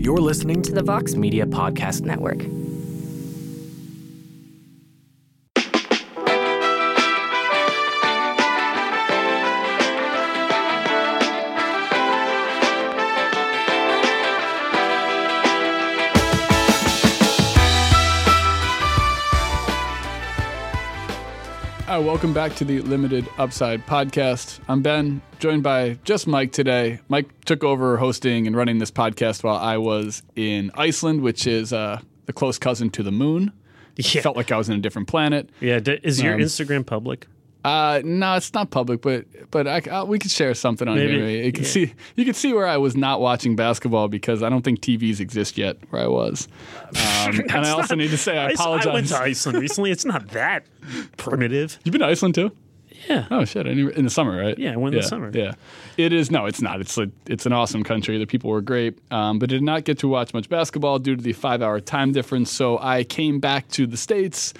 You're listening to the Vox Media Podcast Network. Welcome back to the Limited Upside podcast. I'm Ben, joined by just Mike today. Mike took over hosting and running this podcast while I was in Iceland, which is uh, the close cousin to the moon. Yeah. Felt like I was in a different planet. Yeah, d- is your Um, Instagram public? Uh, no, it's not public, but but I, uh, we could share something on Maybe, here. You can yeah. see you can see where I was not watching basketball because I don't think TVs exist yet where I was. Um, and I also need to say I I, apologize. I went to Iceland recently. It's not that primitive. You've been to Iceland too? Yeah. Oh shit! In the summer, right? Yeah, I went in the summer. Yeah, it is. No, it's not. It's a, it's an awesome country. The people were great, um, but did not get to watch much basketball due to the five-hour time difference. So I came back to the states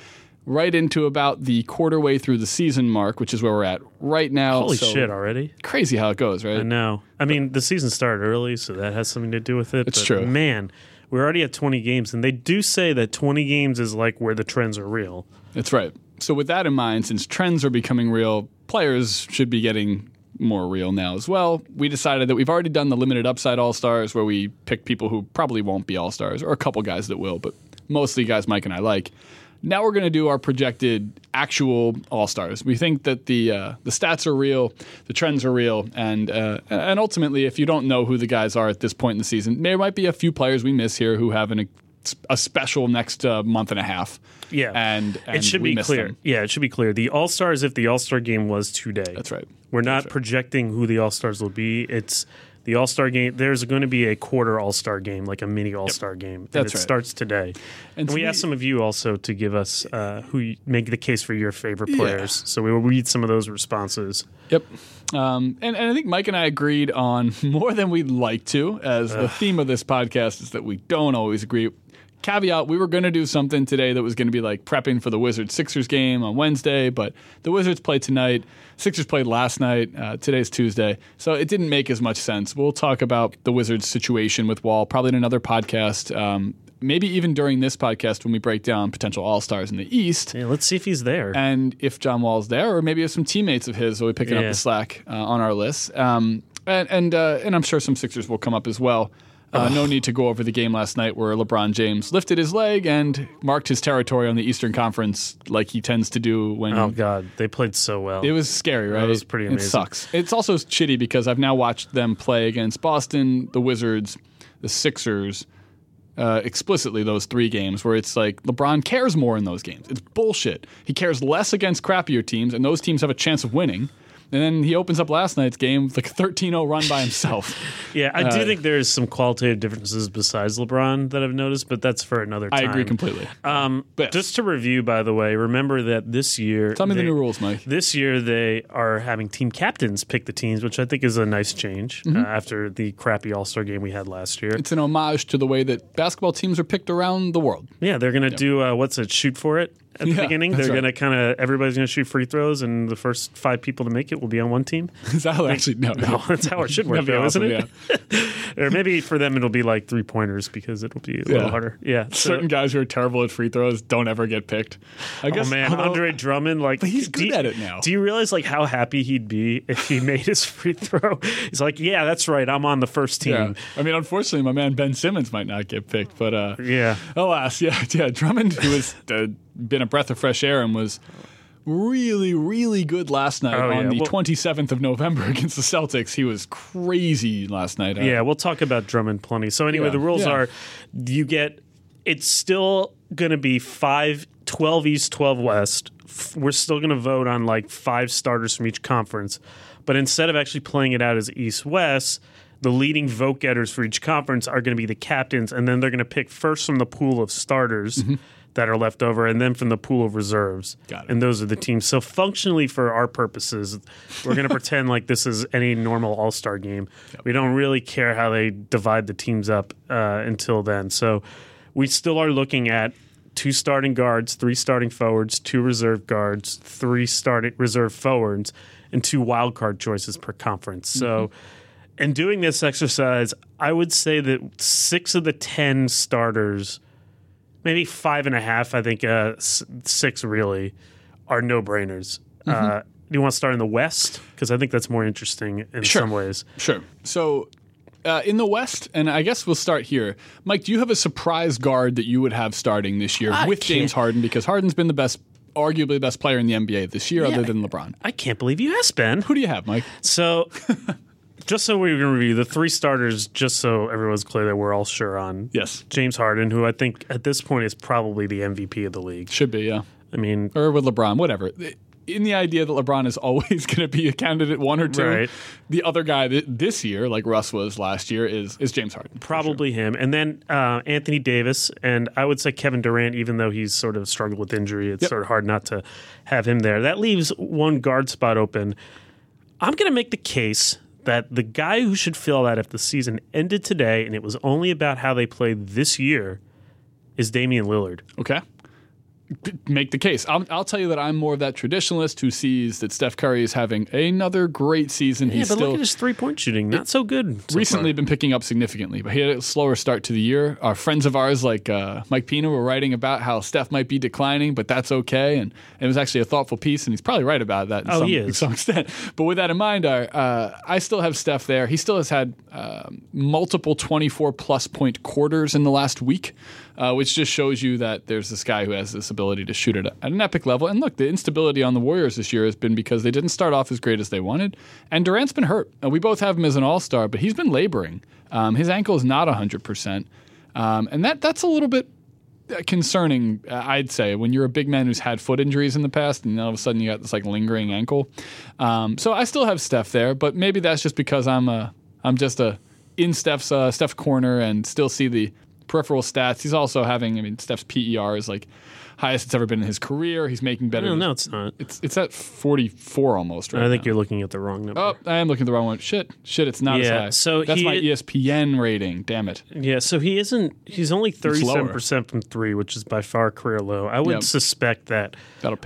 right into about the quarter way through the season mark, which is where we're at right now. Holy So shit already. Crazy how it goes, right? I know. I mean, the season started early, so that has something to do with it. It's but true. Man, we're already at 20 games, and they do say that 20 games is like where the trends are real. That's right. So with that in mind, since trends are becoming real, players should be getting more real now as well. We decided that we've already done the limited upside all stars where we pick people who probably won't be all stars or a couple guys that will, but mostly guys Mike and I like. Now we're going to do our projected actual all stars. We think that the uh, the stats are real, the trends are real, and uh, and ultimately, if you don't know who the guys are at this point in the season, there might be a few players we miss here who have an, a special next uh, month and a half. Yeah. and, and it should be clear. them. Yeah, it should be clear. The All Stars, if the All Star game was today. That's right. We're not projecting who the All Stars will be. It's the All Star game. There's going to be a quarter All Star game, like a mini All Star game. And it right. starts today. And And, we asked some of you also to give us uh, who you, make the case for your favorite players. So we will read some of those responses. Yep. Um, and, and I think Mike and I agreed on more than we'd like to, as the theme of this podcast is that we don't always agree. Caveat, we were going to do something today that was going to be like prepping for the Wizards Sixers game on Wednesday, but the Wizards play tonight. Sixers played last night. Uh, today's Tuesday. So it didn't make as much sense. We'll talk about the Wizards situation with Wall probably in another podcast. Um, maybe even during this podcast when we break down potential All Stars in the East. Yeah, let's see if he's there. and if John Wall's there, or maybe if some teammates of his will be picking up the slack uh, on our list. Um, and and, uh, and I'm sure some Sixers will come up as well. Uh, no need to go over the game last night where LeBron James lifted his leg and marked his territory on the Eastern Conference like he tends to do when oh God, they played so well. it was scary, right? It was pretty amazing. It sucks. It's also shitty because I've now watched them play against Boston, the Wizards, the Sixers, uh, explicitly those three games where it's like LeBron cares more in those games. It's bullshit. He cares less against crappier teams, and those teams have a chance of winning. And then he opens up last night's game with like a 13-0 run by himself. yeah, I uh, do think there's some qualitative differences besides LeBron that I've noticed, but that's for another I agree completely. Um, But- just to review, by the way, remember that this year. Tell me the new rules, Mike. This year, they are having team captains pick the teams, which I think is a nice change Mm-hmm. uh, after the crappy All Star game we had last year. It's an homage to the way that basketball teams are picked around the world. Yeah, they're going to do uh, what's it? Shoot for it at the Yeah, beginning. They're right. going to kind of everybody's going to shoot free throws, and the first five people to make it will be on one team. Is that how actually no? No, that's how it should work, though, awesome, isn't it? or maybe for them it'll be like three pointers because it'll be a little harder. Yeah. so- Certain guys who are terrible at free throws don't ever get picked. I Oh guess, man, although- Andre Drummond, like he's good you- at it now. Do you realize like how happy he'd be if he made his free throw? He's like, yeah, that's right, I'm on the first Yeah. team. I mean, unfortunately, my man Ben Simmons might not get picked, but uh, Yeah, alas, yeah, yeah. Drummond, who was. uh, been a breath of fresh air and was really, really good last night Oh, on yeah. the Well- 27th of November against the Celtics. He was crazy last night. Uh, yeah. We'll talk about Drummond plenty. So anyway, Yeah, the rules yeah. are you get it's still going to be five, 12 East, 12 West. We're still going to vote on like five starters from each conference. But instead of actually playing it out as East West, the leading vote getters for each conference are going to be the captains, and then they're going to pick first from the pool of starters that are left over, and then from the pool of reserves. Mm-hmm. Got it. And those are the teams. So functionally, for our purposes, we're going to pretend like this is any normal All Star game. We don't really care how they divide the teams up uh, until then. So we still are looking at two starting guards, three starting forwards, two reserve guards, three starting reserve forwards, and two wild card choices per conference. So in doing this exercise, I would say that six of the 10 starters, maybe five and a half, I think uh, six really, are no brainers. Uh, do you want to start in the West? Because I think that's more interesting in Sure. some ways. Sure. So uh, in the West, and I guess we'll start here. Mike, do you have a surprise guard that you would have starting this year I with James can't- Harden? Because Harden's been the best, arguably the best player in the NBA this year, other than LeBron. I can't believe you asked, Ben. Who do you have, Mike? So, just so we're going to review the three starters, just so everyone's clear that we're all sure on. Yes. James Harden, who I think at this point is probably the MVP of the league. Should be, yeah. I mean, Or with LeBron, whatever. In the idea that LeBron is always going to be a candidate one or two, Right. the other guy that this year, like Russ was last year, is is James Harden. probably him. And then uh, Anthony Davis, and I would say Kevin Durant, even though he's sort of struggled with injury, it's Yep. sort of hard not to have him there. That leaves one guard spot open. I'm going to make the case that the guy who should fill that if the season ended today and it was only about how they played this year is Damian Lillard. Okay. Make the case. I'll, I'll tell you that I'm more of that traditionalist who sees that Steph Curry is having another great season. Yeah, He's but still look at his three point shooting. Not so good. so recently far. been picking up significantly, but he had a slower start to the year. Our friends of ours, like uh, Mike Pina, were writing about how Steph might be declining, but that's okay. And it was actually a thoughtful piece, and he's probably right about that. To Oh, some, he to is. some extent. But with that in mind, uh, uh, I still have Steph there. He still has had um multiple 24 plus point quarters in the last week, uh, which just shows you that there's this guy who has this ability to shoot it at an epic level. And look, the instability on the Warriors this year has been because they didn't start off as great as they wanted, and Durant's been hurt. Uh, we both have him as an All Star, but he's been laboring. Um, his ankle is not 100, percent um, and that that's a little bit uh, concerning. uh, I'd say when you're a big man who's had foot injuries in the past, and all of a sudden you got this like lingering ankle. Um, so I still have Steph there, but maybe that's just because I'm a I'm just a in Steph's uh, Steph's corner and still see the peripheral stats. He's also having. I mean, Steph's PER is like highest it's ever been in his career. He's making better. No, no, it's not. It's it's at 44 almost right I think now. you're looking at the wrong number. Oh, I am looking at the wrong one. Shit, shit, it's not as Yeah, high. so that's he- my ESPN rating. Damn it. Yeah, so he isn't. He's only thirty-seven percent from three, which is by far career low. I would Yep. suspect that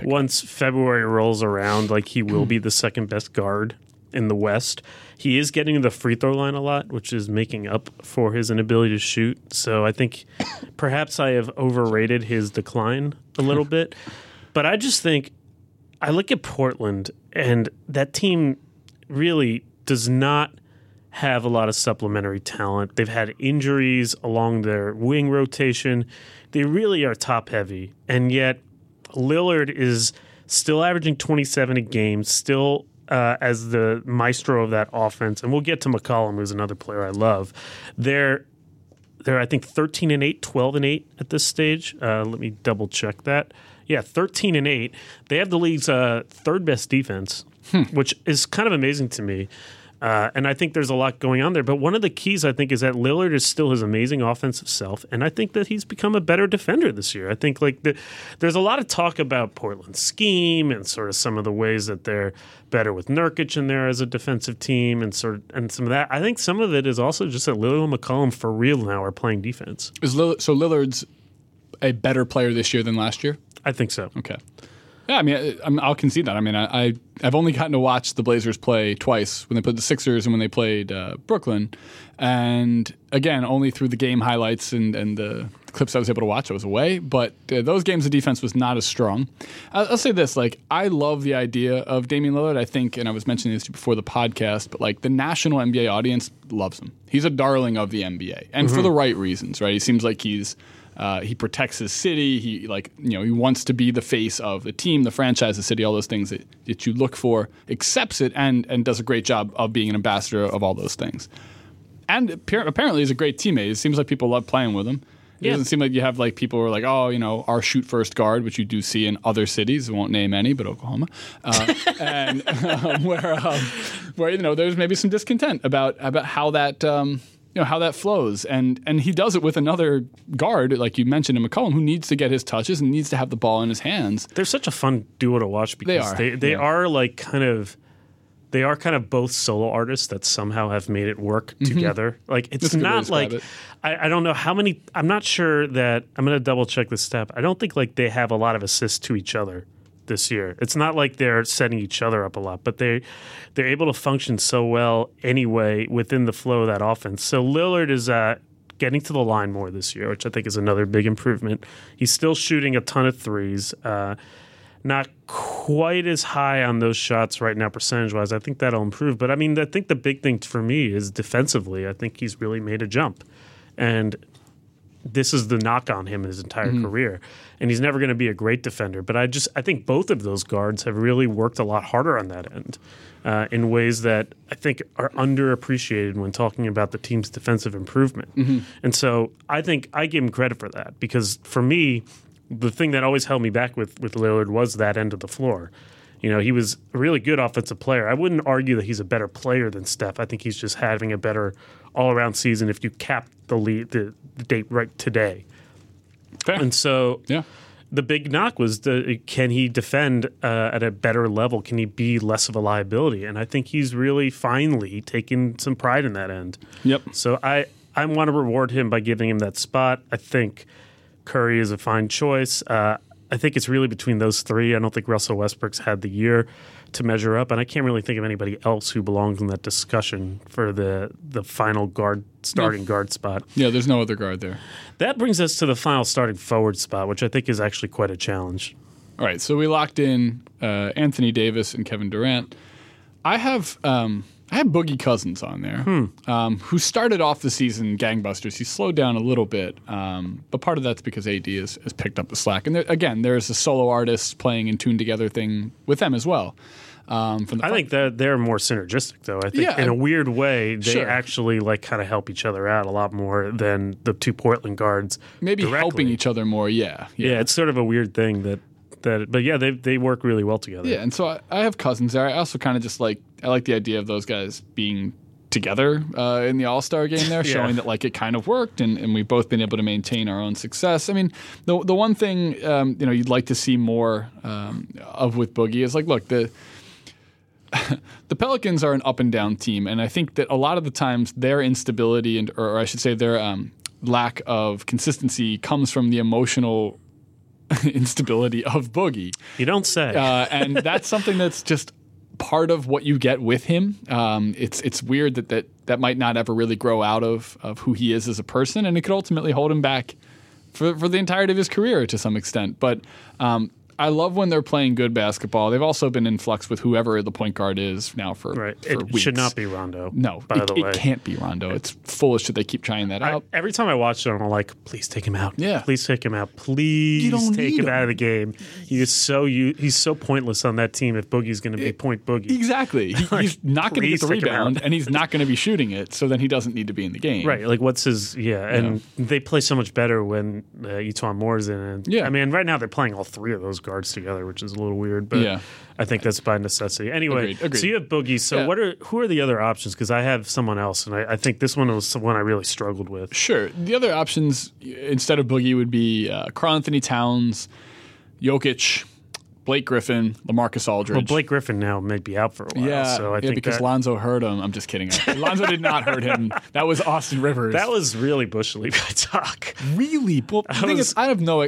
once February rolls around, like he will be the second best guard in the West. He is getting to the free throw line a lot, which is making up for his inability to shoot. So I think perhaps I have overrated his decline a little bit. But I just think I look at Portland, and that team really does not have a lot of supplementary talent. They've had injuries along their wing rotation. They really are top heavy. And yet, Lillard is still averaging 27 a game, still uh, as the maestro of that offense. And we'll get to McCollum, who's another player I love. They're they're I think 13 and 8, 12 and 8 at this stage. Uh, let me double check that. Yeah, 13 and 8. They have the league's uh, third best defense, which is kind of amazing to me. Uh, and I think there's a lot going on there. But one of the keys, I think, is that Lillard is still his amazing offensive self, and I think that he's become a better defender this year. I think like the, there's a lot of talk about Portland's scheme and sort of some of the ways that they're better with Nurkic in there as a defensive team, and sort of, and some of that. I think some of it is also just that Lillard and McCollum for real now are playing defense. Is Lillard, so Lillard's a better player this year than last year? I think so. Okay. Yeah, I mean, I, I'm- I'll concede that. I mean, I, I I've only gotten to watch the Blazers play twice when they played the Sixers and when they played uh, Brooklyn, and again only through the game highlights and and the clips I was able to watch. I was away, but uh, those games the defense was not as strong. I'll, I'll say this: like I love the idea of Damian Lillard. I think, and I was mentioning this before the podcast, but like the national NBA audience loves him. He's a darling of the NBA, and for the right reasons. Right? He seems like he's uh, he protects his city. He like you know he wants to be the face of the team, the franchise, the city, all those things that, that you look for. Accepts it and and does a great job of being an ambassador of all those things. And appar- apparently he's a great teammate. It seems like people love playing with him. It Yeah. doesn't seem like you have like people who are like, oh, you know, our shoot first guard, which you do see in other cities. I won't name any, but Oklahoma, uh, and um, where um, where you know there's maybe some discontent about about how that. Um, you know how that flows, and and he does it with another guard, like you mentioned in McCollum, who needs to get his touches and needs to have the ball in his hands. They're such a fun duo to watch because are, they they yeah. are like kind of they are kind of both solo artists that somehow have made it work together. Like it's Mm-hmm. That's a good way to not like it. I, I don't know how many. I'm not sure that I'm going to double check this step. I don't think like they have a lot of assists to each other. This year. It's not like they're setting each other up a lot, but they they're able to function so well anyway within the flow of that offense. So Lillard is uh, getting to the line more this year, which I think is another big improvement. He's still shooting a ton of threes. Uh, not quite as high on those shots right now, percentage wise. I think that'll improve. But I mean, I think the big thing for me is defensively. I think he's really made a jump. And this is the knock on him in his entire career. And he's never going to be a great defender. But I just, I think both of those guards have really worked a lot harder on that end uh, in ways that I think are underappreciated when talking about the team's defensive improvement. And so I think I give him credit for that because for me, the thing that always held me back with with Lillard was that end of the floor. You know, he was a really good offensive player. I wouldn't argue that he's a better player than Steph. I think he's just having a better all around season if you cap the lead the, the date right today. Fair. And so yeah. the big knock was the can he defend uh, at a better level? Can he be less of a liability? And I think he's really finally taken some pride in that end. Yep. So I I want to reward him by giving him that spot. I think Curry is a fine choice. Uh, I think it's really between those three. I don't think Russell Westbrook's had the year to measure up, and I can't really think of anybody else who belongs in that discussion for the the final guard starting guard spot. Yeah, there's no other guard there. That brings us to the final starting forward spot, which I think is actually quite a challenge. All right, so we locked in uh, Anthony Davis and Kevin Durant. I have um, I have Boogie Cousins on there, um, who started off the season gangbusters. He slowed down a little bit, um, but part of that's because AD has, has picked up the slack. And there, again, there's a solo artist playing and tuned together thing with them as well. Um, from the I think that they're more synergistic, though. I think Yeah. in a weird way, they Sure. actually like kind of help each other out a lot more than the two Portland guards. maybe directly. helping each other more. Yeah, Yeah, it's sort of a weird thing that that. But yeah, they they work really well together. Yeah, and so I, I have cousins there. I also kind of just like I like the idea of those guys being together uh, in the All Star game there, Yeah. showing that like it kind of worked, and, and we've both been able to maintain our own success. I mean, the the one thing um, you know you'd like to see more um, of with Boogie is like, look the. The Pelicans are an up and down team, and I think that a lot of the times their instability and, or I should say, their um, lack of consistency comes from the emotional instability of Boogie. You don't say. Uh, and that's something that's just part of what you get with him. Um, it's it's weird that, that that might not ever really grow out of of who he is as a person, and it could ultimately hold him back for for the entirety of his career to some extent. But um, I love when they're playing good basketball. They've also been in flux with whoever the point guard is now for right. For It weeks. should not be Rondo. No, By it, the it can't be Rondo. It's foolish that they keep trying that I, out. every time I watch it, I'm like, please take him out. Yeah. please take him out. Please take him, him. out of the game. He is so you. He's so pointless on that team. If Boogie's going to be point Boogie, Exactly. He- he's not going to get the take him out. rebound, and he's not going to be shooting it. So then he doesn't need to be in the game. Right, like what's his? Yeah, and they play so much better when uh, E'Twaun Moore's in. And Yeah. I mean, right now they're playing all three of those guards together, which is a little weird. But Yeah. I think that's by necessity. Anyway, Agreed, agreed. so you have Boogie. So Yeah. what are who are the other options? Because I have someone else, and I, I think this one was the one I really struggled with. Sure. The other options instead of Boogie would be uh, Karl Anthony Towns, Jokic, Blake Griffin, Lamarcus Aldridge. Well, Blake Griffin now may be out for a while. yeah, so I yeah, think because that, Lonzo hurt him. I'm just kidding. Lonzo did not hurt him. That was Austin Rivers. that was really bushily by Doc. really. Well, the thing was- is, I have no. Uh,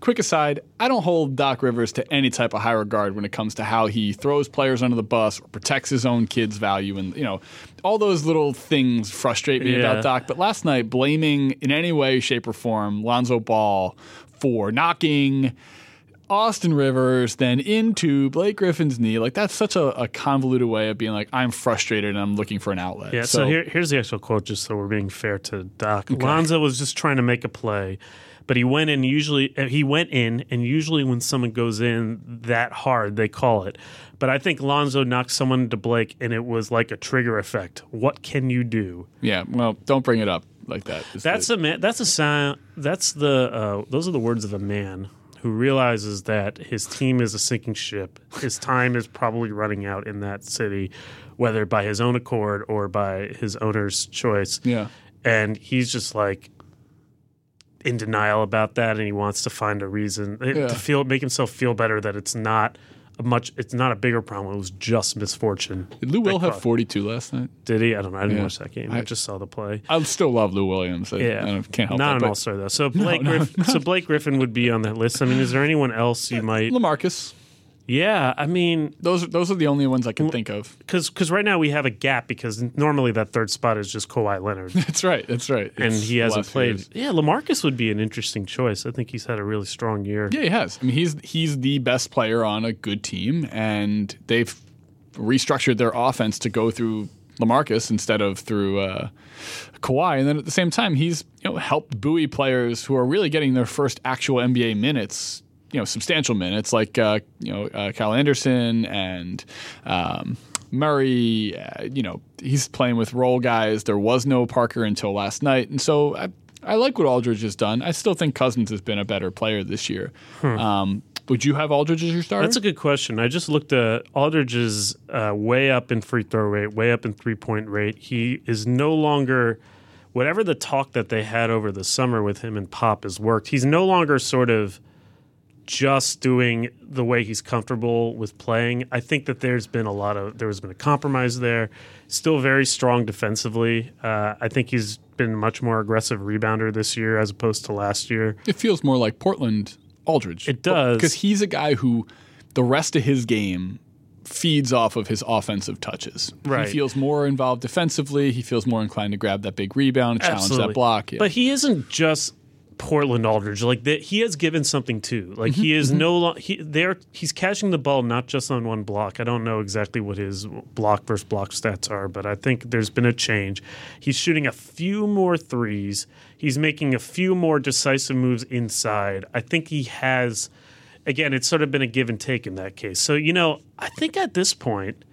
quick aside, I don't hold Doc Rivers to any type of high regard when it comes to how he throws players under the bus or protects his own kids' value, and you know, all those little things frustrate me Yeah. about Doc. But last night, blaming in any way, shape, or form Lonzo Ball for knocking. Austin Rivers, then into Blake Griffin's knee. Like that's such a, a convoluted way of being like, I'm frustrated and I'm looking for an outlet. Yeah, so, here, here's the actual quote, just so we're being fair to Doc. Lonzo was just trying to make a play, but he went in. Usually, uh, he went in, and usually when someone goes in that hard, they call it. But I think Lonzo knocked someone to Blake, and it was like a trigger effect. What can you do? yeah, well, don't bring it up like that. That's the- a man. That's a sign. That's the. Uh, those are the words of a man who realizes that his team is a sinking ship. His time is probably running out in that city, whether by his own accord or by his owner's choice. yeah. And he's just like in denial about that, and he wants to find a reason eh, Yeah. to feel make himself feel better that it's not. A much, it's not a bigger problem. It was just misfortune. Did Lou Will have 42 last night? Did he? I don't know. I didn't Yeah. watch that game. I, I- just saw the play. I still love Lou Williams. I, Yeah, I can't help not that. an all star though. So Blake, no, Griff- so Blake Griffin would be on that list. I mean, is there anyone else you uh, might? Lamarcus. Yeah, I mean, Those those are the only ones I can think of. because right now we have a gap because normally that third spot is just Kawhi Leonard. That's right. That's right. and It's he hasn't played. year's. Yeah, Lamarcus would be an interesting choice. I think he's had a really strong year. Yeah, he has. I mean, he's he's the best player on a good team, and they've restructured their offense to go through Lamarcus instead of through uh, Kawhi. And then at the same time, he's you know helped buoy players who are really getting their first actual NBA minutes. You know, substantial minutes like uh, you know uh, Kyle Anderson and um, Murray. Uh, you know, he's playing with role guys. There was no Parker until last night, and so I, I like what Aldridge has done. I still think Cousins has been a better player this year. Um, would you have Aldridge as your starter? That's a good question. I just looked at Aldridge's uh, way up in free throw rate, way up in three point rate. He is no longer whatever the talk that they had over the summer with him and Pop has worked. He's no longer sort of just doing the way he's comfortable with playing. I think that there's been a lot of there has been a compromise there. Still very strong defensively. Uh, I think he's been much more aggressive rebounder this year as opposed to last year. it feels more like Portland Aldridge. It does. because he's a guy who the rest of his game feeds off of his offensive touches. Right. He feels more involved defensively. He feels more inclined to grab that big rebound, challenge that block. Yeah. But he isn't just Portland Aldridge. Like that, he has given something too. Like he Mm-hmm, is no longer he there. He's catching the ball not just on one block. I don't know exactly what his block versus block stats are, but I think there's been a change. He's shooting a few more threes. He's making a few more decisive moves inside. I think he has. Again, it's sort of been a give and take in that case. So you know, I think at this point,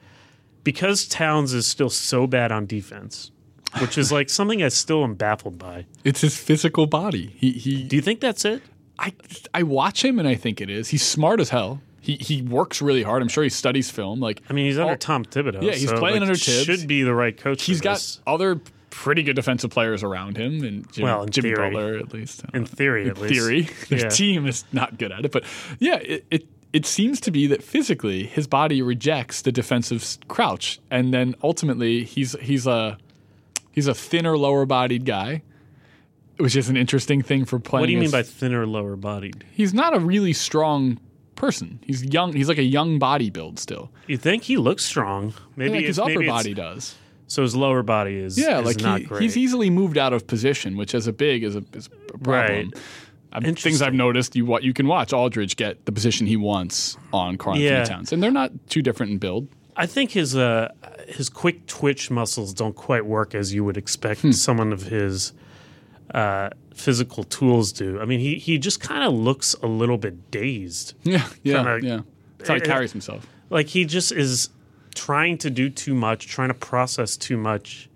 because Towns is still so bad on defense, which is like something I still am baffled by. it's his physical body. He he. Do you think that's it? I I watch him and I think it is. He's smart as hell. He he works really hard. I'm sure he studies film. Like I mean, he's under all- Tom Thibodeau. Yeah, he's so, playing like, under Thibs. Should be the right coach. He's got this. other pretty good defensive players around him, and Jimmy, Well, Jimmy theory. Butler at least. In theory, at in least. theory. Their Yeah. team is not good at it, but yeah, it, it it seems to be that physically his body rejects the defensive crouch, and then ultimately he's he's a he's a thinner, lower bodied guy, which is an interesting thing for playing. What do you mean by thinner, lower bodied? He's not a really strong person. He's young. He's like a young body build still. You think he looks strong? Maybe Like his upper body does. So his lower body is Yeah, is like not he, great. he's easily moved out of position, which as a big is a, is a problem. Right. Um, things I've noticed, you what you can watch Aldridge get the position he wants on Karl Anthony Yeah. Towns, and they're not too different in build. I think his uh, his quick twitch muscles don't quite work as you would expect Hmm. someone of his uh, physical tools do. I mean, he he just kind of looks a little bit dazed. Yeah, yeah, Kinda- yeah. That's how he Eh, carries himself. like he just is trying to do too much, trying to process too much,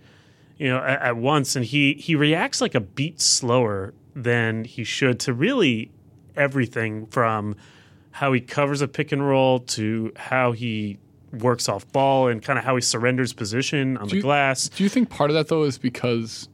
you know, at, at once, and he he reacts like a beat slower than he should to really everything from how he covers a pick and roll to how he works off ball and kind of how he surrenders position on the you- glass. Do you think part of that though is because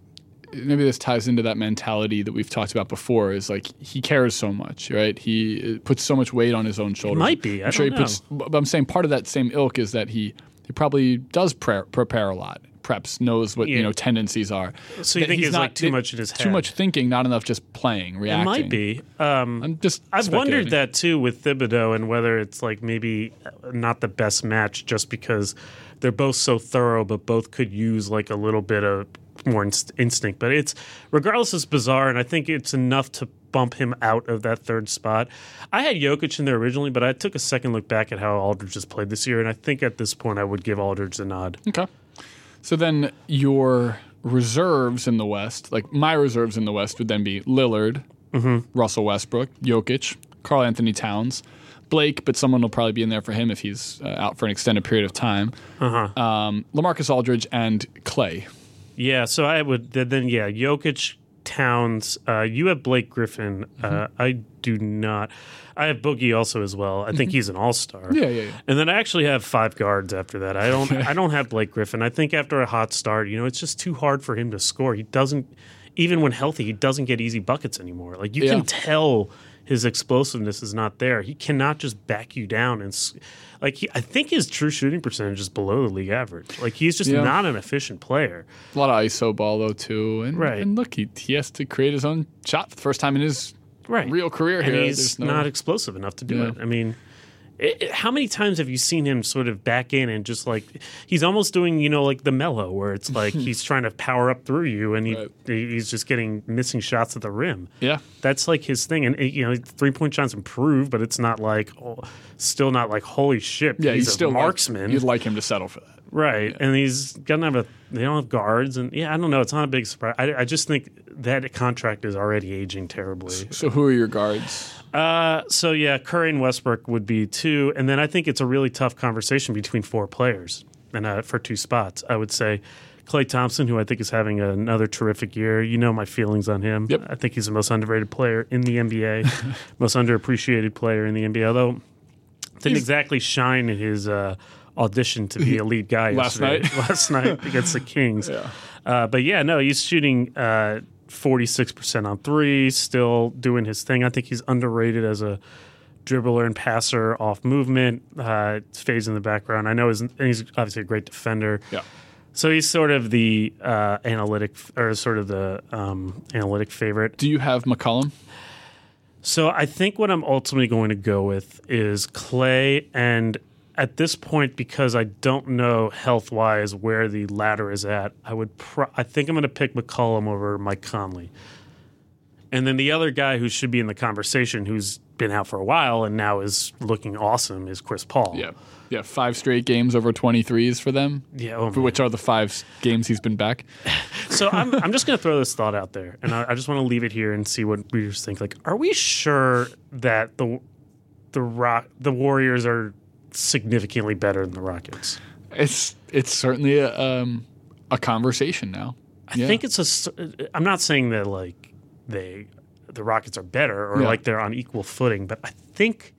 maybe this ties into that mentality that we've talked about before? Is like he cares so much, right? He puts so much weight on his own shoulders. might be. I I'm sure he puts. But I'm saying part of that same ilk is that he he probably does pre- prepare a lot. Preps knows what you know tendencies are. So you That think he's it's like too much in his Too much thinking, not enough just playing, It might be. Um, I'm just. I've wondered that too with Thibodeau and whether it's like maybe not the best match just because they're both so thorough, but both could use like a little bit of more inst- instinct. But it's regardless, it's bizarre, and I think it's enough to bump him out of that third spot. I had Jokic in there originally, but I took a second look back at how Aldridge has played this year, and I think at this point I would give Aldridge the nod. Okay. So then your reserves in the West, like my reserves in the West, would then be Lillard, Mm-hmm. Russell Westbrook, Jokic, Karl Anthony Towns, Blake, but someone will probably be in there for him if he's uh, out for an extended period of time. Uh-huh. Um, Lamarcus Aldridge and Klay. Yeah, so I would then, yeah, Jokic, Towns. Uh, you have Blake Griffin. Uh, Mm-hmm. I do not. I have Boogie also as well. I think mm-hmm. he's an all star. Yeah, yeah, yeah. And then I actually have five guards after that. I don't. I don't have Blake Griffin. I think after a hot start, you know, it's just too hard for him to score. He doesn't, even when healthy, he doesn't get easy buckets anymore. Like you Yeah. can tell his explosiveness is not there. He cannot just back you down and. Like he, I think his true shooting percentage is below the league average. Like he's just Yeah. not an efficient player. A lot of ISO ball though too, and, Right. and look, he, he has to create his own shot for the first time in his right. real career and here. he's no- not explosive enough to do Yeah. it. I mean, it, it- how many times have you seen him sort of back in and just like he's almost doing you know like the mellow where it's like he's trying to power up through you and he, Right. he's just getting missing shots at the rim. Yeah. That's like his thing, and you know, three point shots improve, but it's not like, oh, still not like holy shit. Yeah, he's, he's a still like- marksman, you'd like him to settle for that. Right? And he's gonna have a. They don't have guards, and yeah, I don't know. It's not a big surprise. I, I just think that contract is already aging terribly. So who are your guards? Uh, so yeah, Curry and Westbrook would be two, and then I think it's a really tough conversation between four players, and uh, for two spots, I would say. Klay Thompson, who I think is having another terrific year. You know my feelings on him. Yep. I think he's the most underrated player in the NBA, most underappreciated player in the NBA. Although didn't He's- exactly shine in his uh, audition to be a lead guy Last night. last night against the Kings. Yeah. Uh, but yeah, no, he's shooting uh, 46% on three, still doing his thing. I think he's underrated as a dribbler and passer off movement, uh, fades in the background. I know he's, and he's obviously a great defender. Yeah. So he's sort of the uh, analytic, or sort of the um, analytic favorite. Do you have McCollum? So I think what I'm ultimately going to go with is Klay, and at this point, because I don't know health wise where the ladder is at, I would pro- I think I'm going to pick McCollum over Mike Conley, and then the other guy who should be in the conversation, who's been out for a while and now is looking awesome, is Chris Paul. Yeah. Yeah. Five straight games over 23s for them, yeah. Oh which are the five games he's been back. So I'm, I'm just going to throw this thought out there, and I, I just want to leave it here and see what readers think. Like, are we sure that the the rock the Warriors are significantly better than the Rockets? It's it's certainly a um, a conversation now. I think it's a. I'm not saying that like they the Rockets are better or Yeah. like they're on equal footing, but I think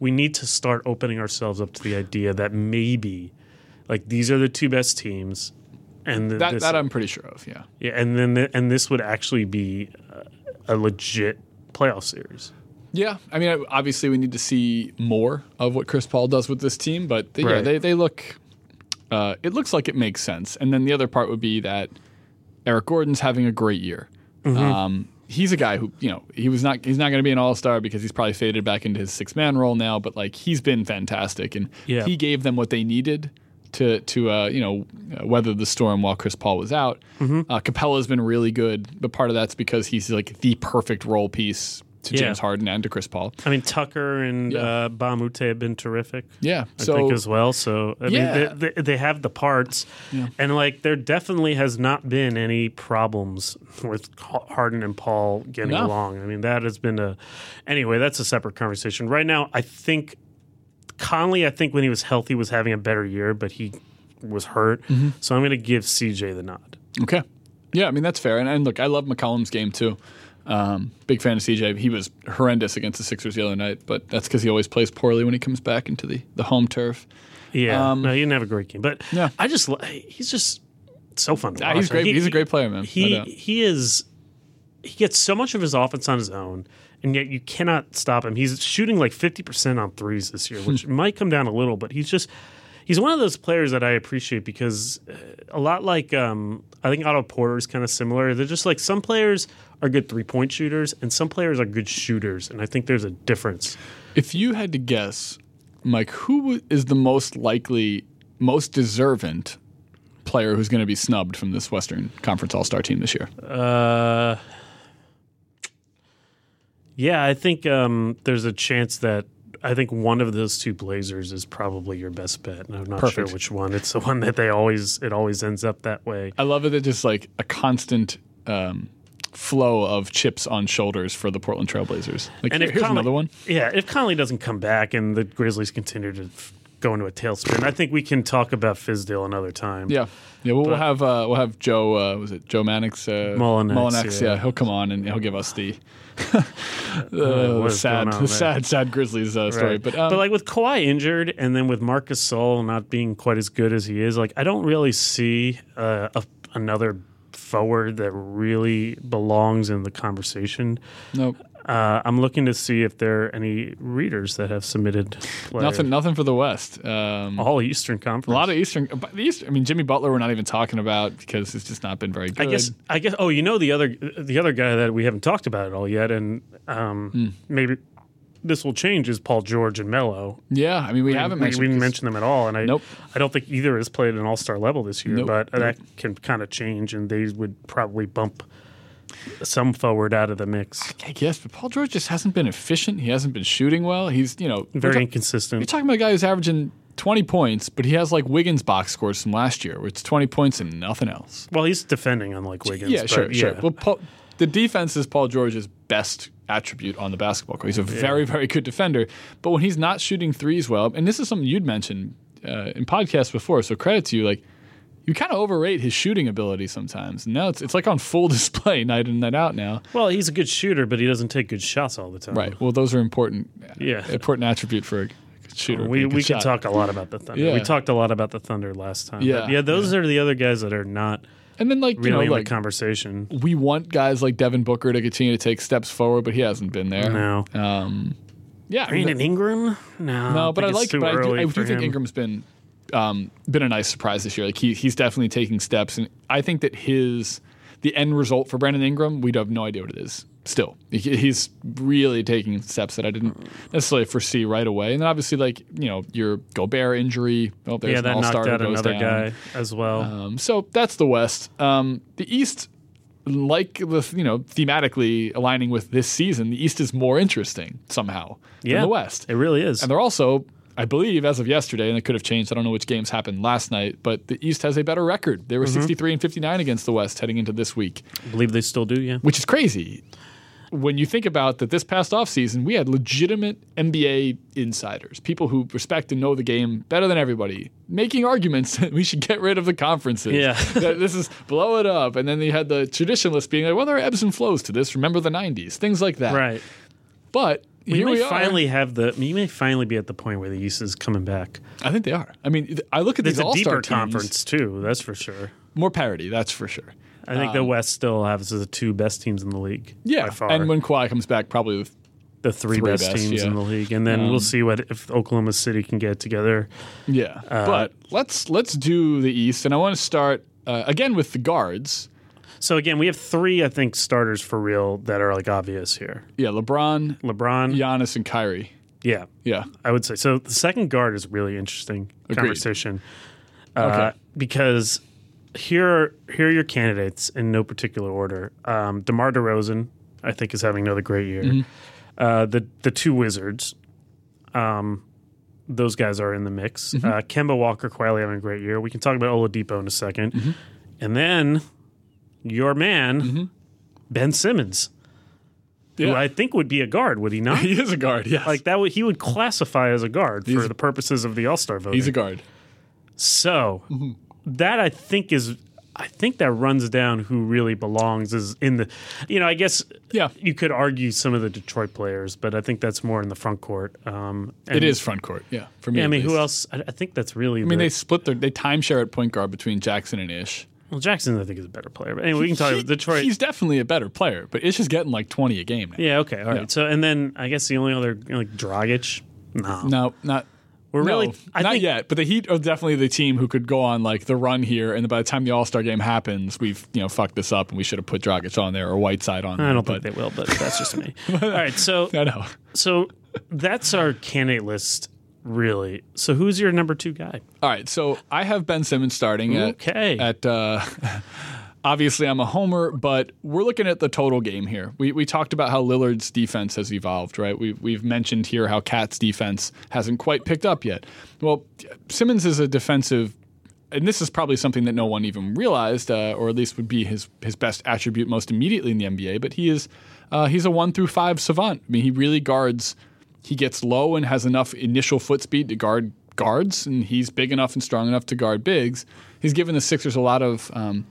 we need to start opening ourselves up to the idea that maybe like these are the two best teams, and th- that this, that I'm pretty sure of. Yeah. yeah, and then the, and this would actually be a legit playoff series. Yeah, I mean, obviously we need to see more of what Chris Paul does with this team, but they, yeah, they they look. Uh, it looks like it makes sense, and then the other part would be that Eric Gordon's having a great year. Mm-hmm. Um, he's a guy who you know he was not he's not going to be an all star because he's probably faded back into his six man role now, but like he's been fantastic, and Yeah. he gave them what they needed to to uh, you know uh, weather the storm while Chris Paul was out. Mm-hmm. Uh, Capela's been really good, but part of that's because he's like the perfect role piece to Yeah. James Harden and to Chris Paul. I mean, Tucker and Yeah. uh, Mbah a Moute have been terrific. Yeah, I so think as well. So I Yeah. mean, they, they, they have the parts, and like there definitely has not been any problems with Ha- Harden and Paul getting No. along. I mean, that has been a anyway. That's a separate conversation. Right now, I think Conley. I think when he was healthy, was having a better year, but he was hurt. Mm-hmm. So I'm going to give CJ the nod. Okay. Yeah, I mean that's fair. And, and look, I love McCollum's game too. Um, big fan of CJ. He was horrendous against the Sixers the other night, but that's because he always plays poorly when he comes back into the, the home turf. Yeah, Um, no, he didn't have a great game, but Yeah. I just he's just so fun to Ah, watch. he's great. He- he's a great player, man. He he is he gets so much of his offense on his own, and yet you cannot stop him. He's shooting like fifty percent on threes this year, which might come down a little, but he's just he's one of those players that I appreciate because uh, a lot like um, I think Otto Porter is kind of similar. They're just like some players are good three point shooters, and some players are good shooters, and I think there's a difference. If you had to guess, Mike, who is the most likely, most deserving player who's going to be snubbed from this Western Conference All Star team this year? Uh, yeah, I think um, there's a chance that I think one of those two Blazers is probably your best bet, and I'm not Perfect. sure which one. It's the one that they always it always ends up that way. I love it that just like a constant um, flow of chips on shoulders for the Portland Trailblazers. Like, here- here's Conley- another one. yeah, if Conley doesn't come back and the Grizzlies continue to f- go into a tailspin, I think we can talk about Fizdale another time. Yeah, yeah. Well, we'll have uh, we'll have Joe. Uh, was it Joe Mannix? Uh, Mullinax, yeah. yeah. he'll come on and he'll give us the, the sad, sad, sad Grizzlies uh, story. Right. But, um, like with Kawhi injured, and then with Marc Gasol not being quite as good as he is, like I don't really see uh, a, another forward that really belongs in the conversation. nope, Uh, I'm looking to see if there are any readers that have submitted players. nothing, nothing for the West. Um, All Eastern Conference. a lot of Eastern, the Eastern. I mean, Jimmy Butler. We're not even talking about because it's just not been very good. I guess. I guess. Oh, you know the other the other guy that we haven't talked about at all yet, and um, Hmm. maybe this will change is Paul George and Melo. Yeah, I mean we haven't we, mentioned we didn't mention them at all, and I Nope. I don't think either has played at an All Star level this year. Nope. But that can kind of change, and they would probably bump some forward out of the mix. I guess, but Paul George just hasn't been efficient. He hasn't been shooting well. He's you know Very ta- You're talking about a guy who's averaging 20 points, but he has like Wiggins box scores from last year, where it's 20 points and nothing else. Well, he's defending unlike Wiggins. yeah, but sure, sure. yeah. Well, Paul, the defense is Paul George's best attribute on the basketball court. He's a very, very good defender. But when he's not shooting threes well, and this is something you'd mentioned uh, in podcasts before, so credit to you, like you kind of overrate his shooting ability sometimes. And now it's it's like on full display night in night out now. Well, he's a good shooter, but he doesn't take good shots all the time. Right. Well, those are important. Yeah. Important attribute for a shooter. We we can shot. talk a lot about the Thunder. Yeah. We talked a lot about the Thunder last time. Yeah, But yeah. Those are the other guys that are not And then like really you know like conversation. we want guys like Devin Booker to continue to take steps forward, but he hasn't been there. No. Um, yeah. I mean, Brandon Ingram? No. No, but I like. But I do, I do think. Ingram's been um, been a nice surprise this year. Like he he's definitely taking steps, and I think that his the end result for Brandon Ingram, we have no idea what it is. Still, he's really taking steps that I didn't necessarily foresee right away. And then obviously, like you know, your Gobert injury. Oh, there's Yeah, that knocked all-star out another down. guy as well. Um, so that's the West. Um, the East, like the you know thematically aligning with this season, the East is more interesting somehow yeah, than the West. It really is. And they're also, I believe, as of yesterday, and it could have changed. I don't know which games happened last night, but the East has a better record. They were Mm-hmm. 63 and 59 against the West heading into this week, I believe they still do. Yeah. which is crazy. When you think about that, this past offseason, we had legitimate NBA insiders, people who respect and know the game better than everybody, making arguments that we should get rid of the conferences. Yeah. that this is blow it up. And then you had the traditionalists being like, well, there are ebbs and flows to this. Remember the 90s, things like that. Right. But We here may we are. finally have the. You may finally be at the point where the East is coming back. I think they are. I mean, th- I look at It's these a all-star deeper teams, conference too. That's for sure. more parity. That's for sure. I think the West still has the two best teams in the league. Yeah, by far. and when Kawhi comes back, probably with the three, three best, best, teams yeah. Um, in the league, and then we'll see what if Oklahoma City can get together. yeah. Uh, but let's let's do the East, and I want to start uh, again with the guards. So again, we have three, I think, starters for real that are like obvious here. Yeah, LeBron, LeBron, Giannis, and Kyrie. yeah, Yeah, I would say so. The second guard is really interesting Agreed. conversation uh, Okay. because here are, here are your candidates in no particular order. Um, Demar Derozan, I think, is having another great year. Mm-hmm. Uh, the the two Wizards, um, those guys are in the mix. Mm-hmm. Uh, Kemba Walker quietly having a great year. We can talk about Oladipo in a 2nd Mm-hmm. and then your man Ben Simmons, who I think would be a guard, would he not? he is a guard. Yes, like that would he would classify as a guard for the purposes of the All Star voting. he's a guard. so Mm-hmm. that I think is I think that runs down who really belongs is in the you know I guess Yeah. you could argue some of the Detroit players but I think that's more in the front court. Um, It is front court. Yeah, for me. Yeah, I mean who else? I, I think that's really. I mean, they split their they timeshare at point guard between Jackson and Ish. Well Jackson I think is a better player. But anyway, we can talk about Detroit. He's definitely a better player, but it's just getting like twenty a game now. yeah, okay, all right. Yeah. So and then I guess the only other you know, like Dragic. No, No, not. we're no, really. I not think, yet. But the Heat are definitely the team who could go on like the run here, and by the time the All Star game happens, we've you know fucked this up, and we should have put Dragic on there or Whiteside on. I there, don't but, think they will, but that's just me. All right, so I know. so that's our candidate list, really. So who's your number two guy? All right, so I have Ben Simmons starting at Okay. at. Uh, obviously, I'm a homer, but we're looking at the total game here. We we talked about how Lillard's defense has evolved, right? We we've mentioned here how KAT's defense hasn't quite picked up yet. Well, Simmons is a defensive. And this is probably something that no one even realized, uh, or at least would be his his best attribute most immediately in the NBA. But he is uh, he's a one through five savant. I mean, he really guards he gets low and has enough initial foot speed to guard guards, and he's big enough and strong enough to guard bigs. He's given the Sixers a lot of um,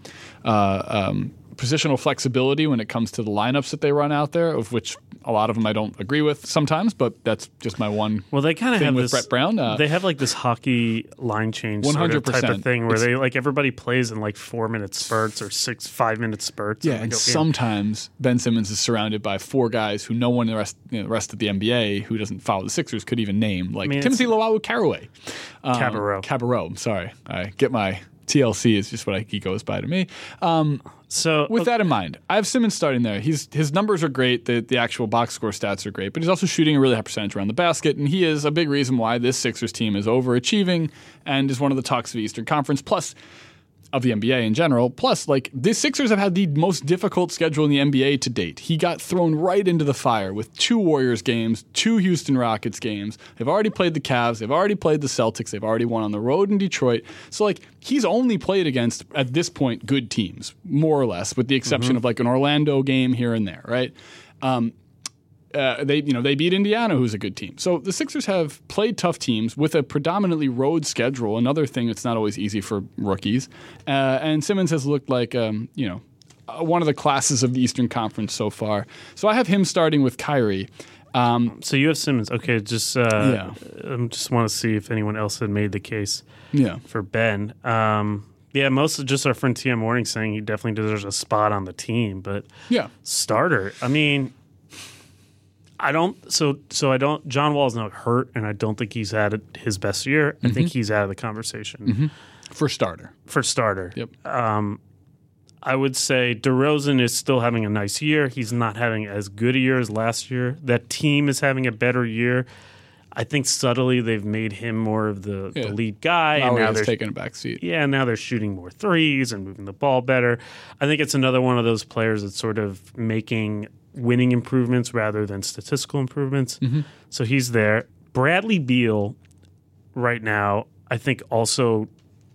uh, um, positional flexibility when it comes to the lineups that they run out there, of which a lot of them I don't agree with sometimes, but that's just my one. Well, they kind of have with this, Brett Brown, uh, they have like this hockey line change sort of type of thing where It's- they like everybody plays in like four minute spurts or six five minute spurts. Yeah, and sometimes Ben Simmons is surrounded by four guys who no one in the rest, you know, the rest of the NBA who doesn't follow the Sixers could even name, like mean, Timothy Luwawu Caraway. Um, Cabarrot. Cabarrot, I'm sorry. I get my TLC is just what I, he goes by to me. Um, So with that in mind, I have Simmons starting there. He's his numbers are great. The the actual box score stats are great, but he's also shooting a really high percentage around the basket, and he is a big reason why this Sixers team is overachieving and is one of the talks of the Eastern Conference. Plus, of the NBA in general. Plus, like the Sixers have had the most difficult schedule in the NBA to date. He got thrown right into the fire with two Warriors games, two Houston Rockets games. They've already played the Cavs, they've already played the Celtics, they've already won on the road in Detroit. So like he's only played against at this point good teams, more or less, with the exception of like an Orlando game here and there, right? Um, uh, they you know they beat Indiana, who's a good team. So the Sixers have played tough teams with a predominantly road schedule. Another thing that's not always easy for rookies. Uh, and Simmons has looked like um, you know uh, one of the classes of the Eastern Conference so far. So I have him starting with Kyrie. Um, so you have Simmons. Okay, just uh, Yeah. I just want to see if anyone else had made the case yeah, for Ben. Um, yeah, most of just our friend TM Morning saying he definitely deserves a spot on the team, but yeah, starter. I mean, I don't. So so I don't. John Wall's not hurt, and I don't think he's had his best year. I think mm-hmm. he's out of the conversation mm-hmm. for starter. for starter. Yep. Um, I would say DeRozan is still having a nice year. He's not having as good a year as last year. That team is having a better year. I think subtly they've made him more of the, Yeah. the lead guy, and now they're taking a back seat. yeah, now they're shooting more threes and moving the ball better. I think it's another one of those players that's sort of making winning improvements rather than statistical improvements. Mm-hmm. So he's there. Bradley Beal, right now, I think also.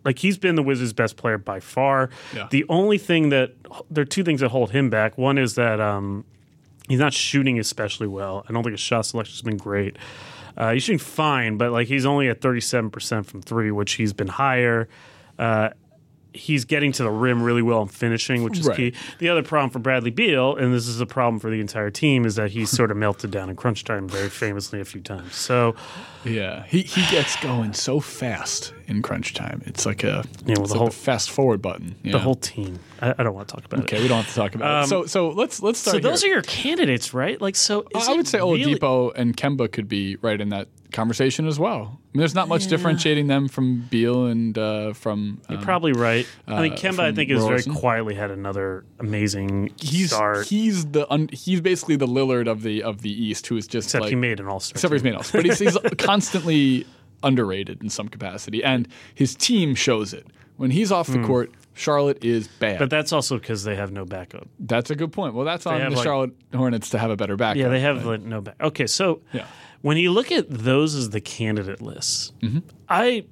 Like he's been the Wizards' best player by far. Yeah. The only thing that there are two things that hold him back. One is that um, he's not shooting especially well. I don't think his shot selection's been great. Uh, he's shooting fine, but like he's only at 37% from three, which he's been higher. Uh, he's getting to the rim really well and finishing, which is Right. key. The other problem for Bradley Beal, and this is a problem for the entire team, is that he's sort of melted down in crunch time very famously a few times. So, Yeah, he he gets going so fast in crunch time. It's like a Yeah, well, the like whole- fast forward button. the whole team. I, I don't want to talk about Okay, it. Okay, we don't have to talk about it. So so let's let's start. Um, So those here. are your candidates, right? Like, so I would say really- Oladipo and Kemba could be right in that conversation as well. I mean, there's not much differentiating them from Beal and uh, from. You're um, probably right. I mean, uh, Kemba, I think, has very quietly had another amazing he's start. he's the un, he's basically the Lillard of the of the East, who is just except like he made an All Star. except for he's made else, but he's, he's constantly underrated in some capacity, and his team shows it. When he's off the court, Charlotte is bad. But that's also because they have no backup. that's a good point. Well, that's on the like- Charlotte Hornets to have a better backup. Yeah, they have like, no back. Okay, so Yeah. When you look at those as the candidate lists, Mm-hmm. I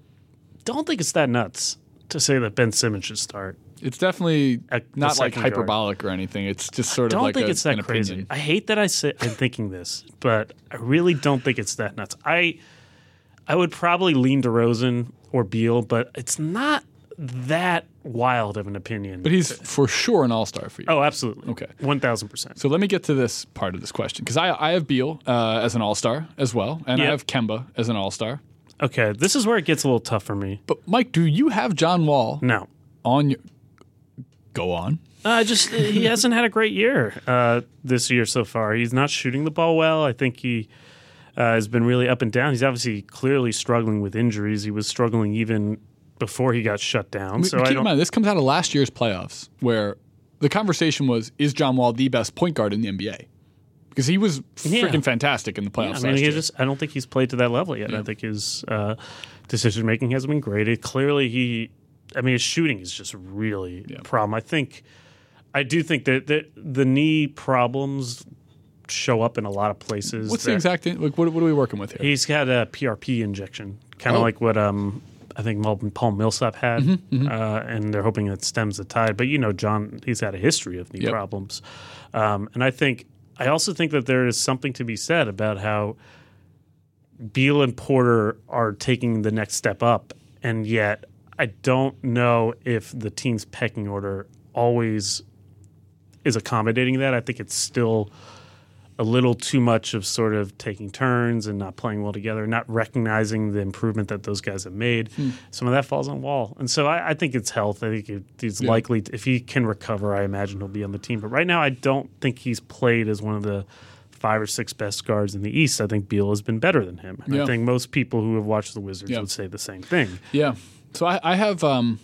don't think it's that nuts to say that Ben Simmons should start. It's definitely not like second guard. hyperbolic or anything. It's just sort of. I don't like think a, it's that an crazy. opinion. I hate that I say I'm thinking this, but I really don't think it's that nuts. I I would probably lean to Rosen or Beal, but it's not that wild of an opinion. But he's for sure an all star for you. oh, absolutely. Okay. one thousand percent. So let me get to this part of this question because I, I have Beal uh, as an all star as well, and I have Kemba as an all star. Okay, this is where it gets a little tough for me. But Mike, do you have John Wall No, on your? Go on. Uh, just he hasn't had a great year uh, this year so far. He's not shooting the ball well. I think he uh, has been really up and down. He's obviously clearly struggling with injuries. He was struggling even before he got shut down. So Keep I in mind, this comes out of last year's playoffs, where the conversation was: Is John Wall the best point guard in the NBA? Because he was Yeah. freaking fantastic in the playoffs I mean, he just. I don't think he's played to that level yet. I think his uh, decision making hasn't been great. It, clearly, he. I mean, his shooting is just really a problem. I think. I do think that, that the knee problems show up in a lot of places. What's the exact like? What, what are we working with here? He's got a PRP injection, kind of Oh. like what um, I think Paul Millsap had, Mm-hmm, Uh, and they're hoping it stems the tide. But you know, John, he's had a history of knee Yep. problems, um, and I think I also think that there is something to be said about how Beal and Porter are taking the next step up, and yet I don't know if the team's pecking order always is accommodating that. I think it's still a little too much of sort of taking turns and not playing well together, not recognizing the improvement that those guys have made. Some of that falls on Wall, and so I, I think it's health. I think it, he's likely, to, if he can recover, I imagine he'll be on the team. But right now, I don't think he's played as one of the five or six best guards in the East. I think Beal has been better than him. And Yeah. I think most people who have watched the Wizards Yeah. would say the same thing. Yeah. So I, I have um,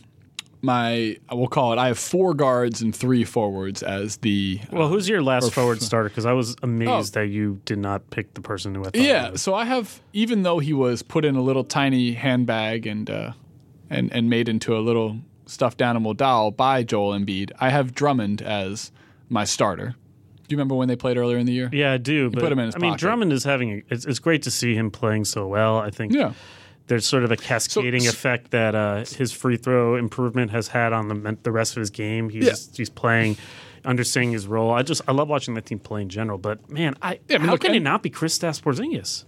my we'll call it. I have four guards and three forwards as the Well, who's your last or- forward starter? Because I was amazed that you did not pick the person who I thought. Yeah, so I have even though he was put in a little tiny handbag and uh, and and made into a little stuffed animal doll by Joel Embiid, I have Drummond as my starter. Do you remember when they played earlier in the year? Yeah, I do. But put him in his I mean. Drummond is having. A, it's, it's great to see him playing so well. I think. Yeah. There's sort of a cascading so- effect that uh, his free throw improvement has had on the the rest of his game. He's Yeah. he's playing, understanding his role. I just I love watching that team play in general. But man, I, Yeah, I mean, how look, can it not be Kristaps Porzingis?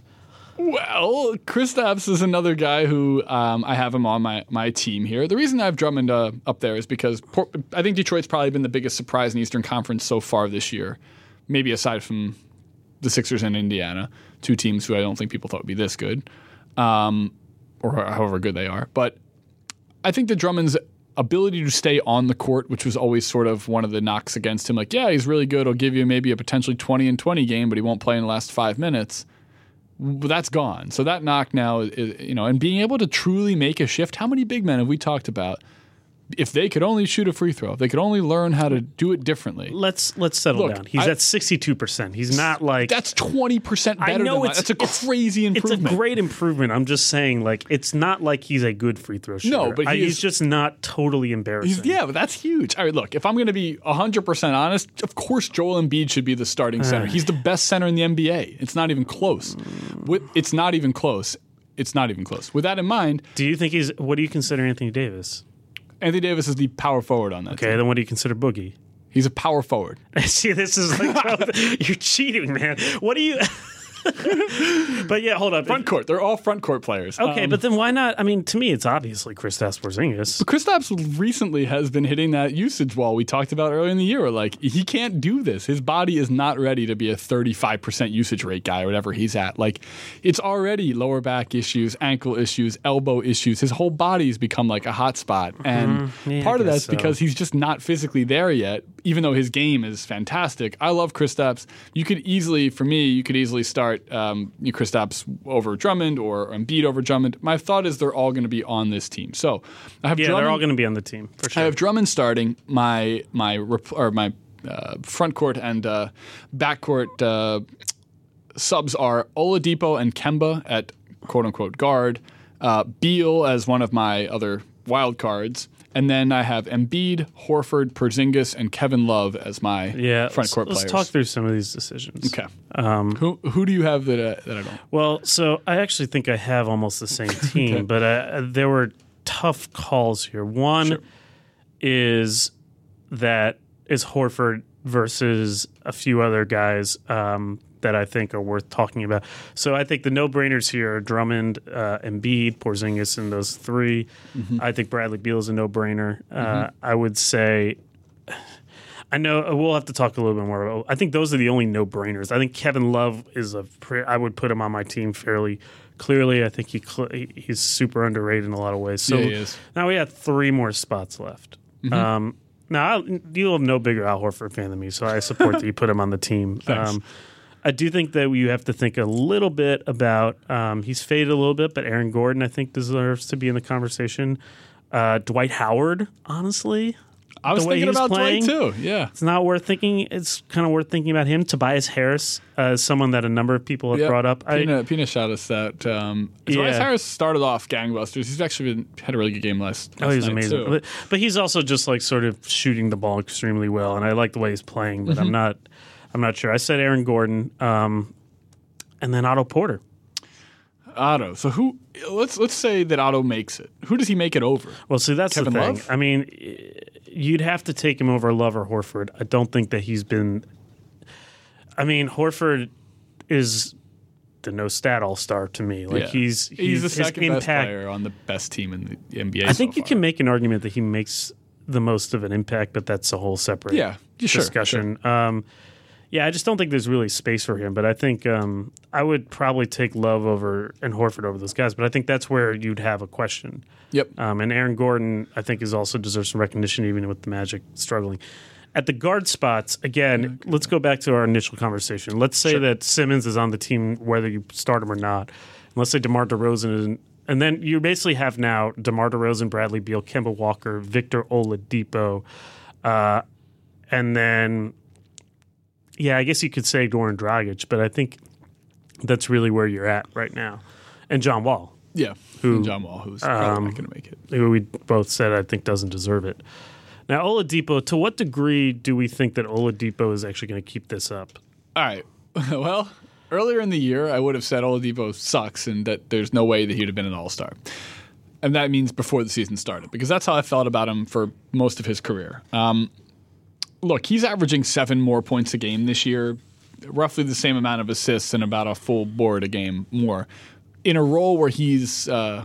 Well, Kristaps is another guy who um, I have him on my, my team here. The reason I have Drummond uh, up there is because Por- I think Detroit's probably been the biggest surprise in the Eastern Conference so far this year, maybe aside from the Sixers and Indiana, two teams who I don't think people thought would be this good, um, or however good they are. But I think that Drummond's ability to stay on the court, which was always sort of one of the knocks against him, like, yeah, he's really good. He'll give you maybe a potentially 20 and 20 game, but he won't play in the last five minutes well, that's gone. So that knock now is, you know, and being able to truly make a shift. How many big men have we talked about? If they could only shoot a free throw, if they could only learn how to do it differently. Let's let's settle Look, down. He's I- at 62. percent He's not like That's twenty percent better. I know it's that's a it's- crazy It's improvement. a great improvement. I'm just saying, like, it's not like he's a good free throw shooter. No, but I- he he's just not totally embarrassing. Yeah, but that's huge. All right, look, if I'm going to be 100% honest, of course Joel Embiid should be the starting center. He's the best center in the NBA. It's not even close. With, it's not even close. It's not even close. With that in mind, Do you think he's? What do you consider Anthony Davis? Anthony Davis is the power forward on that Okay, team. then what do you consider Boogie? He's a power forward. See, this is like you're cheating, man. What do you? but yeah, hold on. Front court. They're all front court players. Okay, Um, but then why not? I mean, to me, it's obviously Kristaps Porzingis. Kristaps recently has been hitting that usage wall we talked about earlier in the year. Like he can't do this. His body is not ready to be a 35% usage rate guy or whatever he's at. Like it's already lower back issues, ankle issues, elbow issues. His whole body's become like a hot spot. And Mm-hmm. Yeah, part of that's so. because he's just not physically there yet, even though his game is fantastic. I love Kristaps. You could easily, for me, you could easily start um, Kristaps over Drummond or Embiid over Drummond. My thought is they're all going to be on this team. So I have Yeah, Drummond, they're all going to be on the team for sure. I have Drummond starting. My my rep- or my uh, front court and uh, back court uh, subs are Oladipo and Kemba at quote unquote guard. Uh, Beal as one of my other wild cards. And then I have Embiid, Horford, Porzingis, and Kevin Love as my yeah, front court let's, players. Let's talk through some of these decisions. Okay. who who do you have that uh, that I don't? Well, so I actually think I have almost the same team, but uh, there were tough calls here. One is that is Horford versus a few other guys um, that I think are worth talking about. So I think the no-brainers here are Drummond, uh, Embiid, Porzingis, and those 3 I think Bradley Beal is a no-brainer. Uh, I would say. I know uh, we'll have to talk a little bit more. About, I think those are the only no-brainers. I think Kevin Love is a. I would put him on my team fairly clearly. I think he cl- he's super underrated in a lot of ways. So Yeah, he is. now we have three more spots left. Um, now I, you'll have no bigger Al Horford fan than me, so I support that you put him on the team. Um, I do think that you have to think a little bit about. Um, he's faded a little bit, but Aaron Gordon I think deserves to be in the conversation. Uh, Dwight Howard, honestly, I was the way thinking he's about playing, Dwight too. Yeah. it's not worth thinking. It's kind of worth thinking about him. Tobias Harris, uh, someone that a number of people have Yep. brought up. I, Pina, Pina shot us that. Um, Tobias Harris started off gangbusters. He's actually been, had a really good game last. Oh, last he's night, amazing. But, but he's also just like sort of shooting the ball extremely well, and I like the way he's playing. But Mm-hmm. I'm not, I'm not sure. I said Aaron Gordon, um, and then Otto Porter. Otto. So who? Let's let's say that Otto makes it. Who does he make it over? Well, see, that's Kevin the thing. Love? I mean, you'd have to take him over Love or Horford. I don't think that he's been. I mean, Horford is the no stat all star to me. Like Yeah. he's he's the his second best impact- player on the best team in the NBA. I think so you far. can make an argument that he makes the most of an impact, but that's a whole separate Yeah, sure, discussion. Um, yeah, I just don't think there's really space for him. But I think um, I would probably take Love over and Horford over those guys. But I think that's where you'd have a question. Yep. Um, and Aaron Gordon, I think, is also deserves some recognition, even with the Magic struggling. At the guard spots, again, let's go back to our initial conversation. Let's say that Simmons is on the team, whether you start him or not. And let's say DeMar DeRozan is, and then you basically have now DeMar DeRozan, Bradley Beal, Kemba Walker, Victor Oladipo, uh, and then yeah, I guess you could say Goran Dragic, but I think that's really where you're at right now, and John Wall, Yeah, who John Wall, who's probably Um, not going to make it. who we both said I think doesn't deserve it. Now Oladipo, to what degree do we think that Oladipo is actually going to keep this up? All right. well, earlier in the year, I would have said Oladipo sucks and that there's no way that he'd have been an All Star. And that means before the season started, because that's how I felt about him for most of his career. Um, look, he's averaging seven more points a game this year, roughly the same amount of assists and about a full board a game more, in a role where he's. Uh,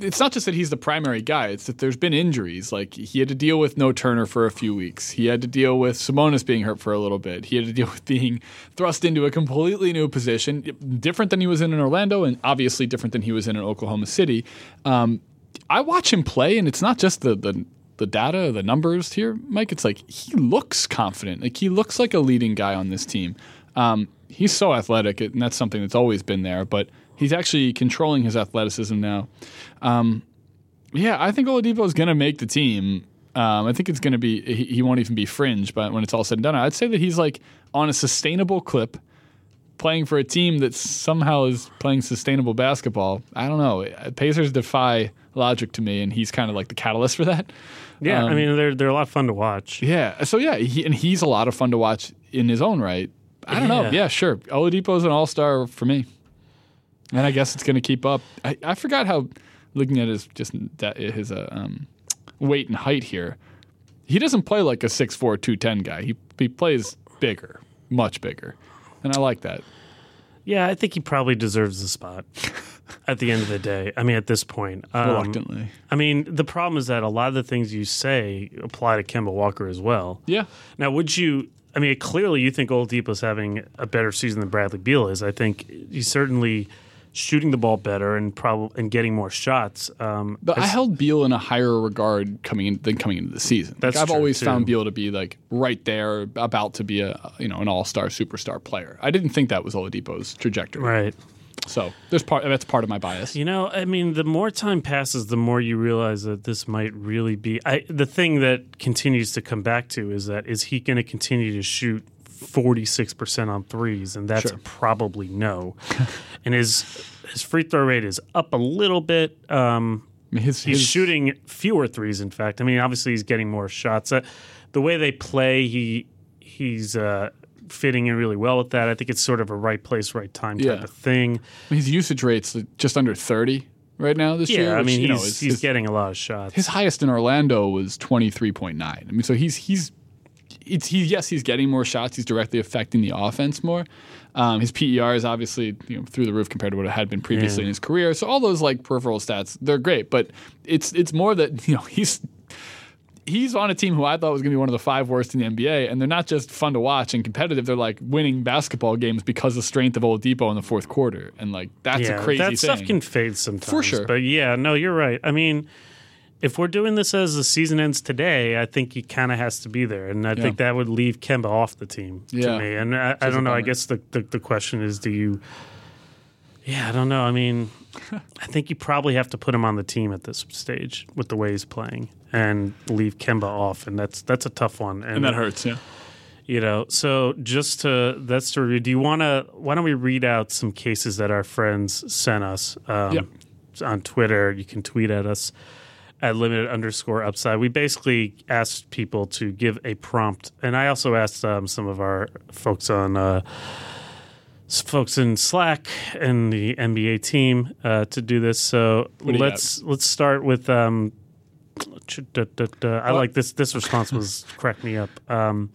it's not just that he's the primary guy; it's that there's been injuries. Like he had to deal with no Turner for a few weeks. He had to deal with Sabonis being hurt for a little bit. He had to deal with being thrust into a completely new position, different than he was in in Orlando, and obviously different than he was in in Oklahoma City. Um, I watch him play, and it's not just the the the data, the numbers here, Mike. It's like he looks confident. Like he looks like a leading guy on this team. Um, he's so athletic, and that's something that's always been there. But he's actually controlling his athleticism now. Um, yeah, I think Oladipo is going to make the team. Um, I think it's going to be he, he won't even be fringe, but when it's all said and done, I'd say that he's like on a sustainable clip, playing for a team that somehow is playing sustainable basketball. I don't know. Pacers defy logic to me, and he's kind of like the catalyst for that. Yeah, I Um, mean they're they're a lot of fun to watch. Yeah. So yeah, he, and he's a lot of fun to watch in his own right. I don't know. Yeah. Yeah, sure. Oladipo's an all star for me, and I guess it's going to keep up. I, I forgot how looking at his just that his uh, um, weight and height here. He doesn't play like a 6'4", 210 guy. He he plays bigger, much bigger, and I like that. Yeah, I think he probably deserves the spot at the end of the day. I mean, at this point, um, Reluctantly, I mean, the problem is that a lot of the things you say apply to Kemba Walker as well. yeah. Now, would you? I mean, clearly you think Oladipo's having a better season than Bradley Beal is. I think he's certainly shooting the ball better and probably and getting more shots. Um, But I held Beal in a higher regard coming in than coming into the season. Like, That's I've true, always too. found Beal to be like right there, about to be a you know an all star superstar player. I didn't think that was Oladipo's trajectory. right. So there's part that's part of my bias. You know, I mean, the more time passes, the more you realize that this might really be. I, the thing that continues to come back to is that is he going to continue to shoot forty six percent on threes, and that's Sure. probably no. and his his free throw rate is up a little bit. Um, his, he's his- shooting fewer threes. In fact, I mean, obviously he's getting more shots. Uh, the way they play, he he's uh, fitting in really well with that. I think it's sort of a right place, right time type Yeah. of thing. his usage rates just under thirty right now this year. Yeah, I which, mean, you know, he's, is- he's his, getting a lot of shots. his highest in Orlando was twenty three point nine. I mean, so he's he's it's he yes he's getting more shots. He's directly affecting the offense more. Um, his PER is obviously you know through the roof compared to what it had been previously Yeah. in his career. So all those like peripheral stats they're great, but it's it's more that you know he's he's on a team who I thought was going to be one of the five worst in the NBA, and they're not just fun to watch and competitive. They're like winning basketball games because of the strength of Oladipo in the fourth quarter, and like that's yeah, a crazy thing. that thing. stuff can fade sometimes. For sure. But yeah, no, you're right. I mean, if we're doing this as the season ends today, I think he kind of has to be there, and I think that would leave Kemba off the team Yeah. to me. And I, I Which is a don't know. I guess the, the the question is, do you? Yeah, I don't know. I mean, I think you probably have to put him on the team at this stage with the way he's playing, and leave Kemba off, and that's that's a tough one. and that hurts. Yeah. You know, so just to that's to review. Do you want to? Why don't we read out some cases that our friends sent us um, Yep. on Twitter? You can tweet at us at limited underscore upside. We basically asked people to give a prompt, and I also asked um, some of our folks on. Uh, Folks in Slack and the NBA team uh, to do this. So do let's let's start with. Um, I like this. This response was crack me up. Um,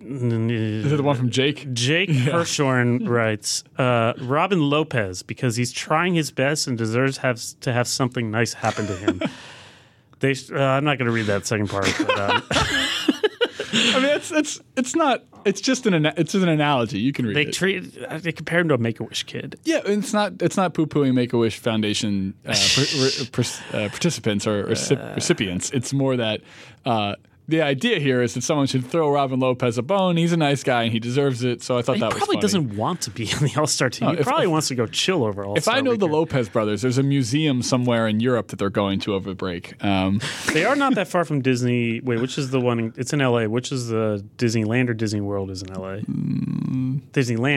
Is it the one from Jake? Jake Hershorn writes uh, Robin Lopez because he's trying his best and deserves have, to have something nice happen to him. they, uh, I'm not going to read that second part. But, um, I mean, it's it's it's not. It's just an it's just an analogy. You can read they it. treat uh, they compare him to a Make a Wish kid. yeah, and it's not it's not poo pooing Make a Wish Foundation uh, per, per, uh, participants or, or recip- recipients. It's more that uh, the idea here is that someone should throw Robin Lopez a bone. He's a nice guy and he deserves it. So I thought He that was probably doesn't want to be on the All Star team. he if- probably if- wants to go chill over All Star. If I know the Lopez brothers, there's a museum somewhere in Europe that they're going to over the break. Um, they are not that far from Disney. Wait, which is the one? It's in L.A. Which is the Disneyland or Disney World is in L.A. Disneyland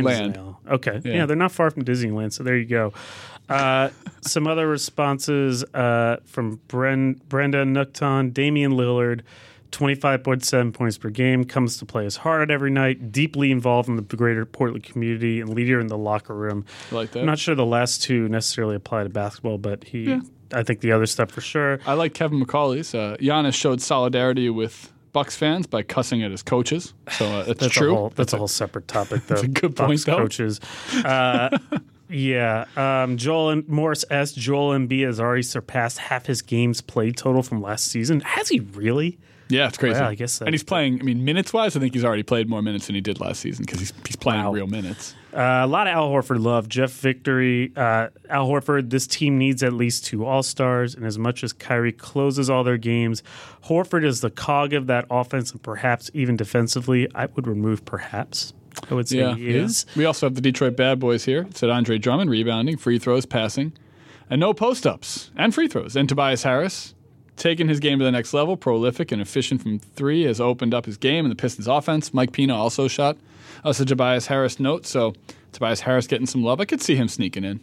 is in Land. L. Okay, yeah. Yeah. they're not far from Disneyland. So there you go. Uh, some other responses uh, from Bren, Brenda Nookton, Damian Lillard. 25.7 points per game, comes to play as hard every night, deeply involved in the greater Portland community, and leader in the locker room. I like that. I'm not sure the last two necessarily apply to basketball, but he, I think the other stuff for sure. I like Kevin McCauley's. Uh, Giannis showed solidarity with Bucks fans by cussing at his coaches. So uh, it's That's true. A whole, that's a whole separate topic, though. a good Bucks point, though. Coaches. Uh, yeah. Um, Joel and Morris S. Joel Embiid has already surpassed half his games played total from last season. Has he really? Yeah, it's crazy. Well, I guess So. and he's playing. I mean, minutes wise, I think he's already played more minutes than he did last season because he's he's playing Wow. real minutes. Uh, a lot of Al Horford love. Jeff Victory. Uh, Al Horford, this team needs at least two All Stars. And as much as Kyrie closes all their games, Horford is the cog of that offense and perhaps even defensively. I would remove perhaps. I would say Yeah, he yeah. is. We also have the Detroit Bad Boys here. It said Andre Drummond rebounding, free throws, passing, and no post ups and free throws. And Tobias Harris taking his game to the next level, prolific and efficient from three, has opened up his game in the Pistons offense. Mike Pina also shot us a Tobias Harris note. So Tobias Harris getting some love. I could see him sneaking in.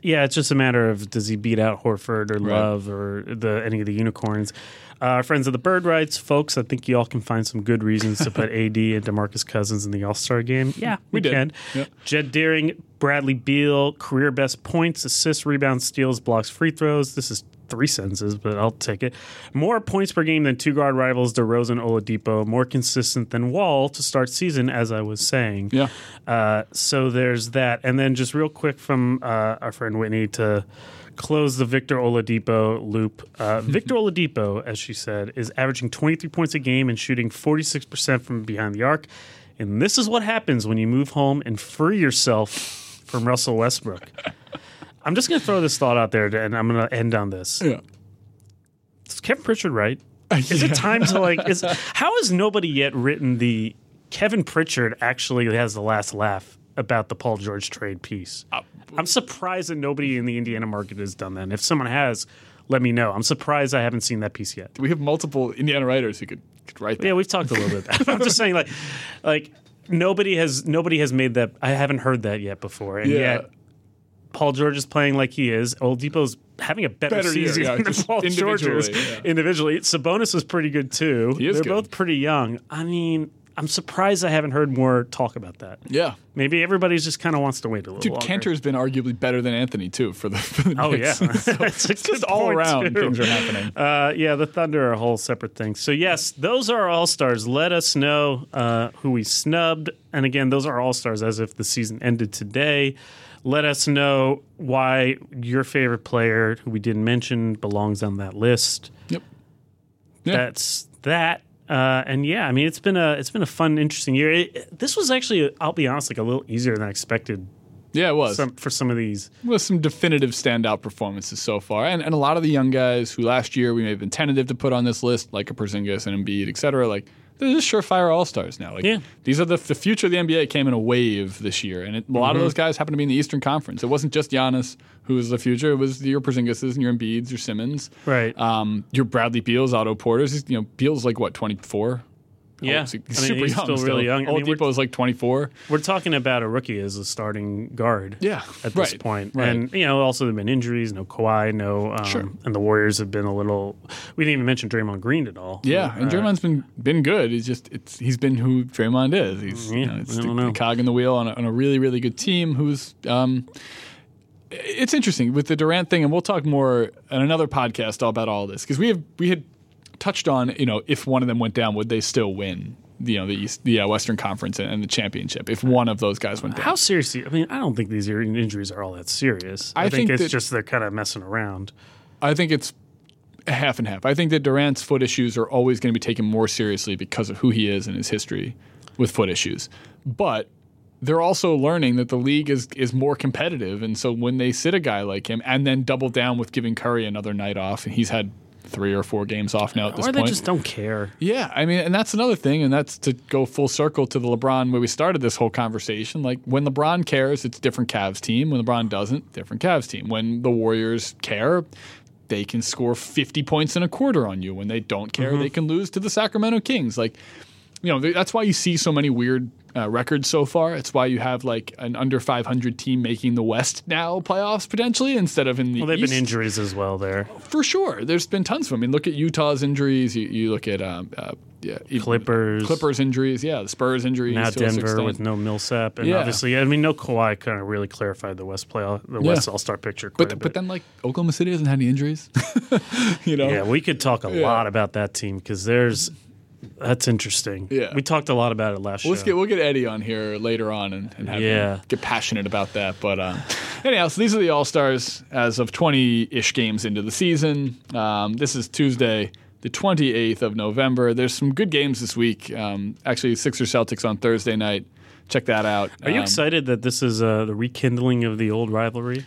Yeah, it's just a matter of does he beat out Horford or Right. Love or the any of the unicorns. Uh, our friends of the Bird Writes, folks, I think you all can find some good reasons to put AD and DeMarcus Cousins in the All Star game. Yeah, we, We did. can. Yep. Jed Deering, Bradley Beal, career best points, assists, rebounds, steals, blocks, free throws. This is three sentences, but I'll take it. More points per game than two guard rivals DeRozan, Oladipo. More consistent than Wall to start season, as I was saying. Yeah. Uh, so there's that, and then just real quick from uh, our friend Whitney to close the Victor Oladipo loop. Uh, Victor Oladipo, as she said, is averaging 23 points a game and shooting 46% from behind the arc. And this is what happens when you move home and free yourself from Russell Westbrook. I'm just going to throw this thought out there, and I'm going to end on this. Yeah. Is Kevin Pritchard right? Is it time to like? Is how has nobody yet written the Kevin Pritchard actually has the last laugh about the Paul George trade piece? Uh, I'm surprised that nobody in the Indiana market has done that. And if someone has, let me know. I'm surprised I haven't seen that piece yet. We have multiple Indiana writers who could, could write that. Yeah, we've talked a little bit. About that. I'm just saying, like, like nobody has nobody has made that. I haven't heard that yet before, and Yeah. yet Paul George is playing like he is. Oladipo's having a better, Better season yeah, than Paul George is individually, yeah. individually. Sabonis is pretty good too. He is They're good. both pretty young. I mean, I'm surprised I haven't heard more talk about that. Yeah. Maybe everybody just kind of wants to wait a little Dude, longer. Kanter's been arguably better than Anthony too for the. For the Oh yeah, Knicks. So That's it's just all around too. things are happening. Uh, yeah, the Thunder are a whole separate thing. So yes, those are all stars. Let us know uh, who we snubbed, and again, those are all stars as if the season ended today. Let us know why your favorite player, who we didn't mention, belongs on that list. Yep. Yeah. That's that. Uh, and yeah, I mean, it's been a it's been a fun, interesting year. It, this was actually, I'll be honest, like a little easier than I expected Yeah, it was. some, for some of these. with some definitive standout performances so far, and, and a lot of the young guys who last year we may have been tentative to put on this list, like a Porzingis and Embiid, et cetera, like they're just surefire all stars now. Like Yeah. these are the the future of the NBA came in a wave this year, and it, a lot Mm-hmm. of those guys happen to be in the Eastern Conference. It wasn't just Giannis who was the future; it was your Porzingises and your Embiids, your Simmons, Right. Um, your Bradley Beals, Otto Porters. You know, Beals like what twenty four. Yeah. he's I mean, super he's young. still really young. I mean, Oladipo is like twenty four. We're talking about a rookie as a starting guard. Yeah, At this right, point. right. And, you know, also there have been injuries, no Kawhi, no. Um, Sure. And the Warriors have been a little. We didn't even mention Draymond Green at all. Yeah, and Uh, Draymond's been been good. He's just it's he's been who Draymond is. He's you know, it's the, know. the cog in the wheel on a, on a really really good team. Who's um, it's interesting with the Durant thing, and we'll talk more on another podcast all about all this because we have we had touched on you know if one of them went down, would they still win? You know the East, the uh, Western Conference and, and the championship if one of those guys went down. How seriously? I mean, I don't think these injuries are all that serious. I, I think, think it's just they're kind of messing around. I think it's half and half. I think that Durant's foot issues are always going to be taken more seriously because of who he is and his history with foot issues. But they're also learning that the league is is more competitive, and so when they sit a guy like him and then double down with giving Curry another night off, and he's had three or four games off now at this or they just don't care. Yeah, I mean, and that's another thing, and that's to go full circle to the LeBron where we started this whole conversation. Like when LeBron cares, it's a different Cavs team. When LeBron doesn't, different Cavs team. When the Warriors care, they can score 50 points in a quarter on you. When they don't care, Mm-hmm. they can lose to the Sacramento Kings. Like, you know, that's why you see so many weird uh, records so far. It's why you have like an under 500 team making the West now playoffs potentially instead of in the Well, they've East been injuries as well there. for sure. There's been tons of them. I mean, look at Utah's injuries. You, you look at um, uh, yeah, Clippers. Clippers injuries. Yeah, the Spurs injuries. Now to a certain Denver with no Millsap, and Yeah. obviously, I mean, no Kawhi kind of really clarified the West playoff, the Yeah. West All Star picture But but then like Oklahoma City hasn't had any injuries. you know. yeah, we could talk a Yeah. lot about that team because there's that's interesting. Yeah. we talked a lot about it last Let's show. get we'll get Eddie on here later on and, and have Yeah. him get passionate about that. But um, anyhow, so these are the All Stars as of twenty ish games into the season. Um, this is Tuesday, the twenty eighth of November. There's some good games this week. Um, actually, Sixers Celtics on Thursday night. Check that out. Are you Um, excited that this is uh, the rekindling of the old rivalry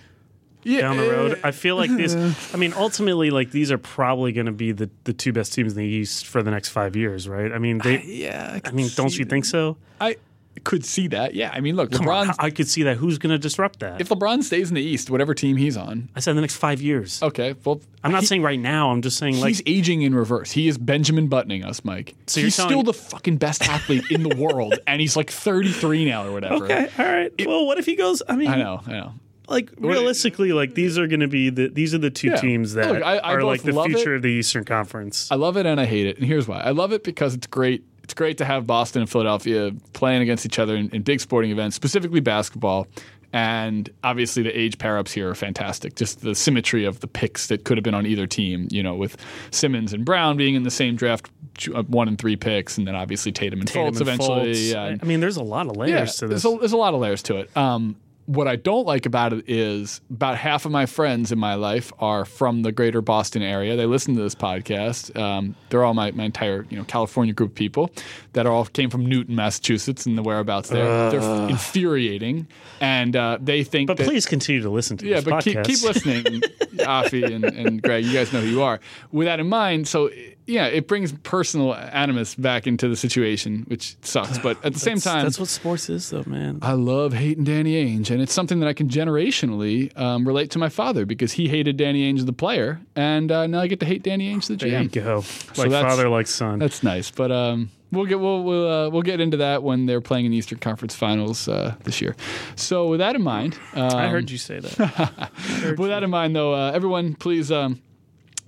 yeah, down the road? I feel like this. I mean, ultimately, like these are probably going to be the, the two best teams in the East for the next five years, right? I mean, they. yeah. I mean, don't you think so? I could see that. Yeah, I mean, look, Come LeBron. on, I could see that. Who's going to disrupt that? if LeBron stays in the East, whatever team he's on, I said the next five years. okay. Well, I'm not he- saying right now. I'm just saying like he's aging in reverse. He is Benjamin buttoning us, Mike. So he's telling- still the fucking best athlete in the world, and he's like 33 now or whatever. Okay, all right. well, what if he goes? I mean, I know, I know. Like realistically, like these are going to be the these are the two Yeah. teams that Look, I- I are both like the love future it. of the Eastern Conference. I love it and I hate it, and here's why. I love it because it's great. It's great to have Boston and Philadelphia playing against each other in, in big sporting events, specifically basketball. And obviously, the age pair ups here are fantastic. Just the symmetry of the picks that could have been on either team, you know, with Simmons and Brown being in the same draft, uh, one and three picks, and then obviously Tatum and Tatum Fultz and eventually. Fultz. Yeah, and- I mean, there's a lot of layers to this. There's a, there's a lot of layers to it. Um, what I don't like about it is about half of my friends in my life are from the greater Boston area. They listen to this podcast. Um, they're all my, my entire you know California group of people that all came from Newton, Massachusetts, and the whereabouts there. They're infuriating, and uh, they think but that please continue to listen to yeah, this but keep listening, Afi and, and Greg. You guys know who you are. With that in mind, so yeah, it brings personal animus back into the situation, which sucks. But at the same time, that's what sports is, though, man. I love hating Danny Ainge, and it's something that I can generationally um, relate to my father because he hated Danny Ainge the player, and uh, now I get to hate Danny Ainge the there you GM. go. Like that's- father, like son. That's nice, but um, we'll get we'll we'll, uh, we'll get into that when they're playing in the Eastern Conference Finals uh, this year. So with that in mind, um, I heard you say that. with that in mind, though, uh, everyone, please um,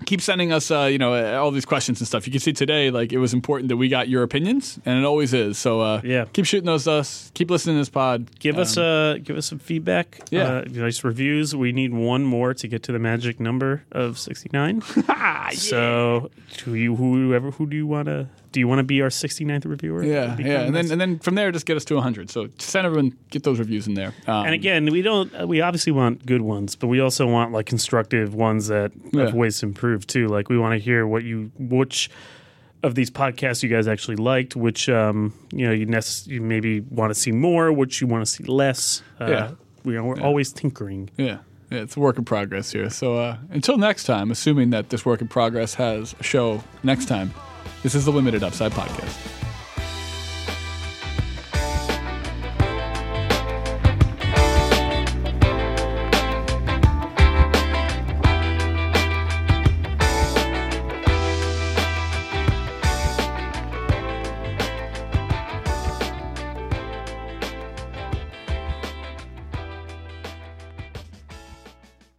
keep sending us, uh, you know, uh, all these questions and stuff. You can see today, like, it was important that we got your opinions, and it always is. So, uh, Yeah. keep shooting those us. Keep listening to this pod. Give us uh give us some feedback. Yeah. uh, nice reviews. We need one more to get to the magic number of sixty nine. So, who you whoever who do you want to do you want to be our 69th reviewer? Yeah, yeah, and then and then from there, just get us to 100. So send everyone, get those reviews in there. Um, And again, we don't. uh, We obviously want good ones, but we also want like constructive ones that Yeah. have ways to improve too. Like we want to hear what you which of these podcasts you guys actually liked, which um you know you, nec- you maybe want to see more, which you want to see less. Uh, Yeah. we are, we're always tinkering. yeah, yeah, it's a work in progress here. So uh, until next time, assuming that this work in progress has a show next time, this is the Limited Upside Podcast.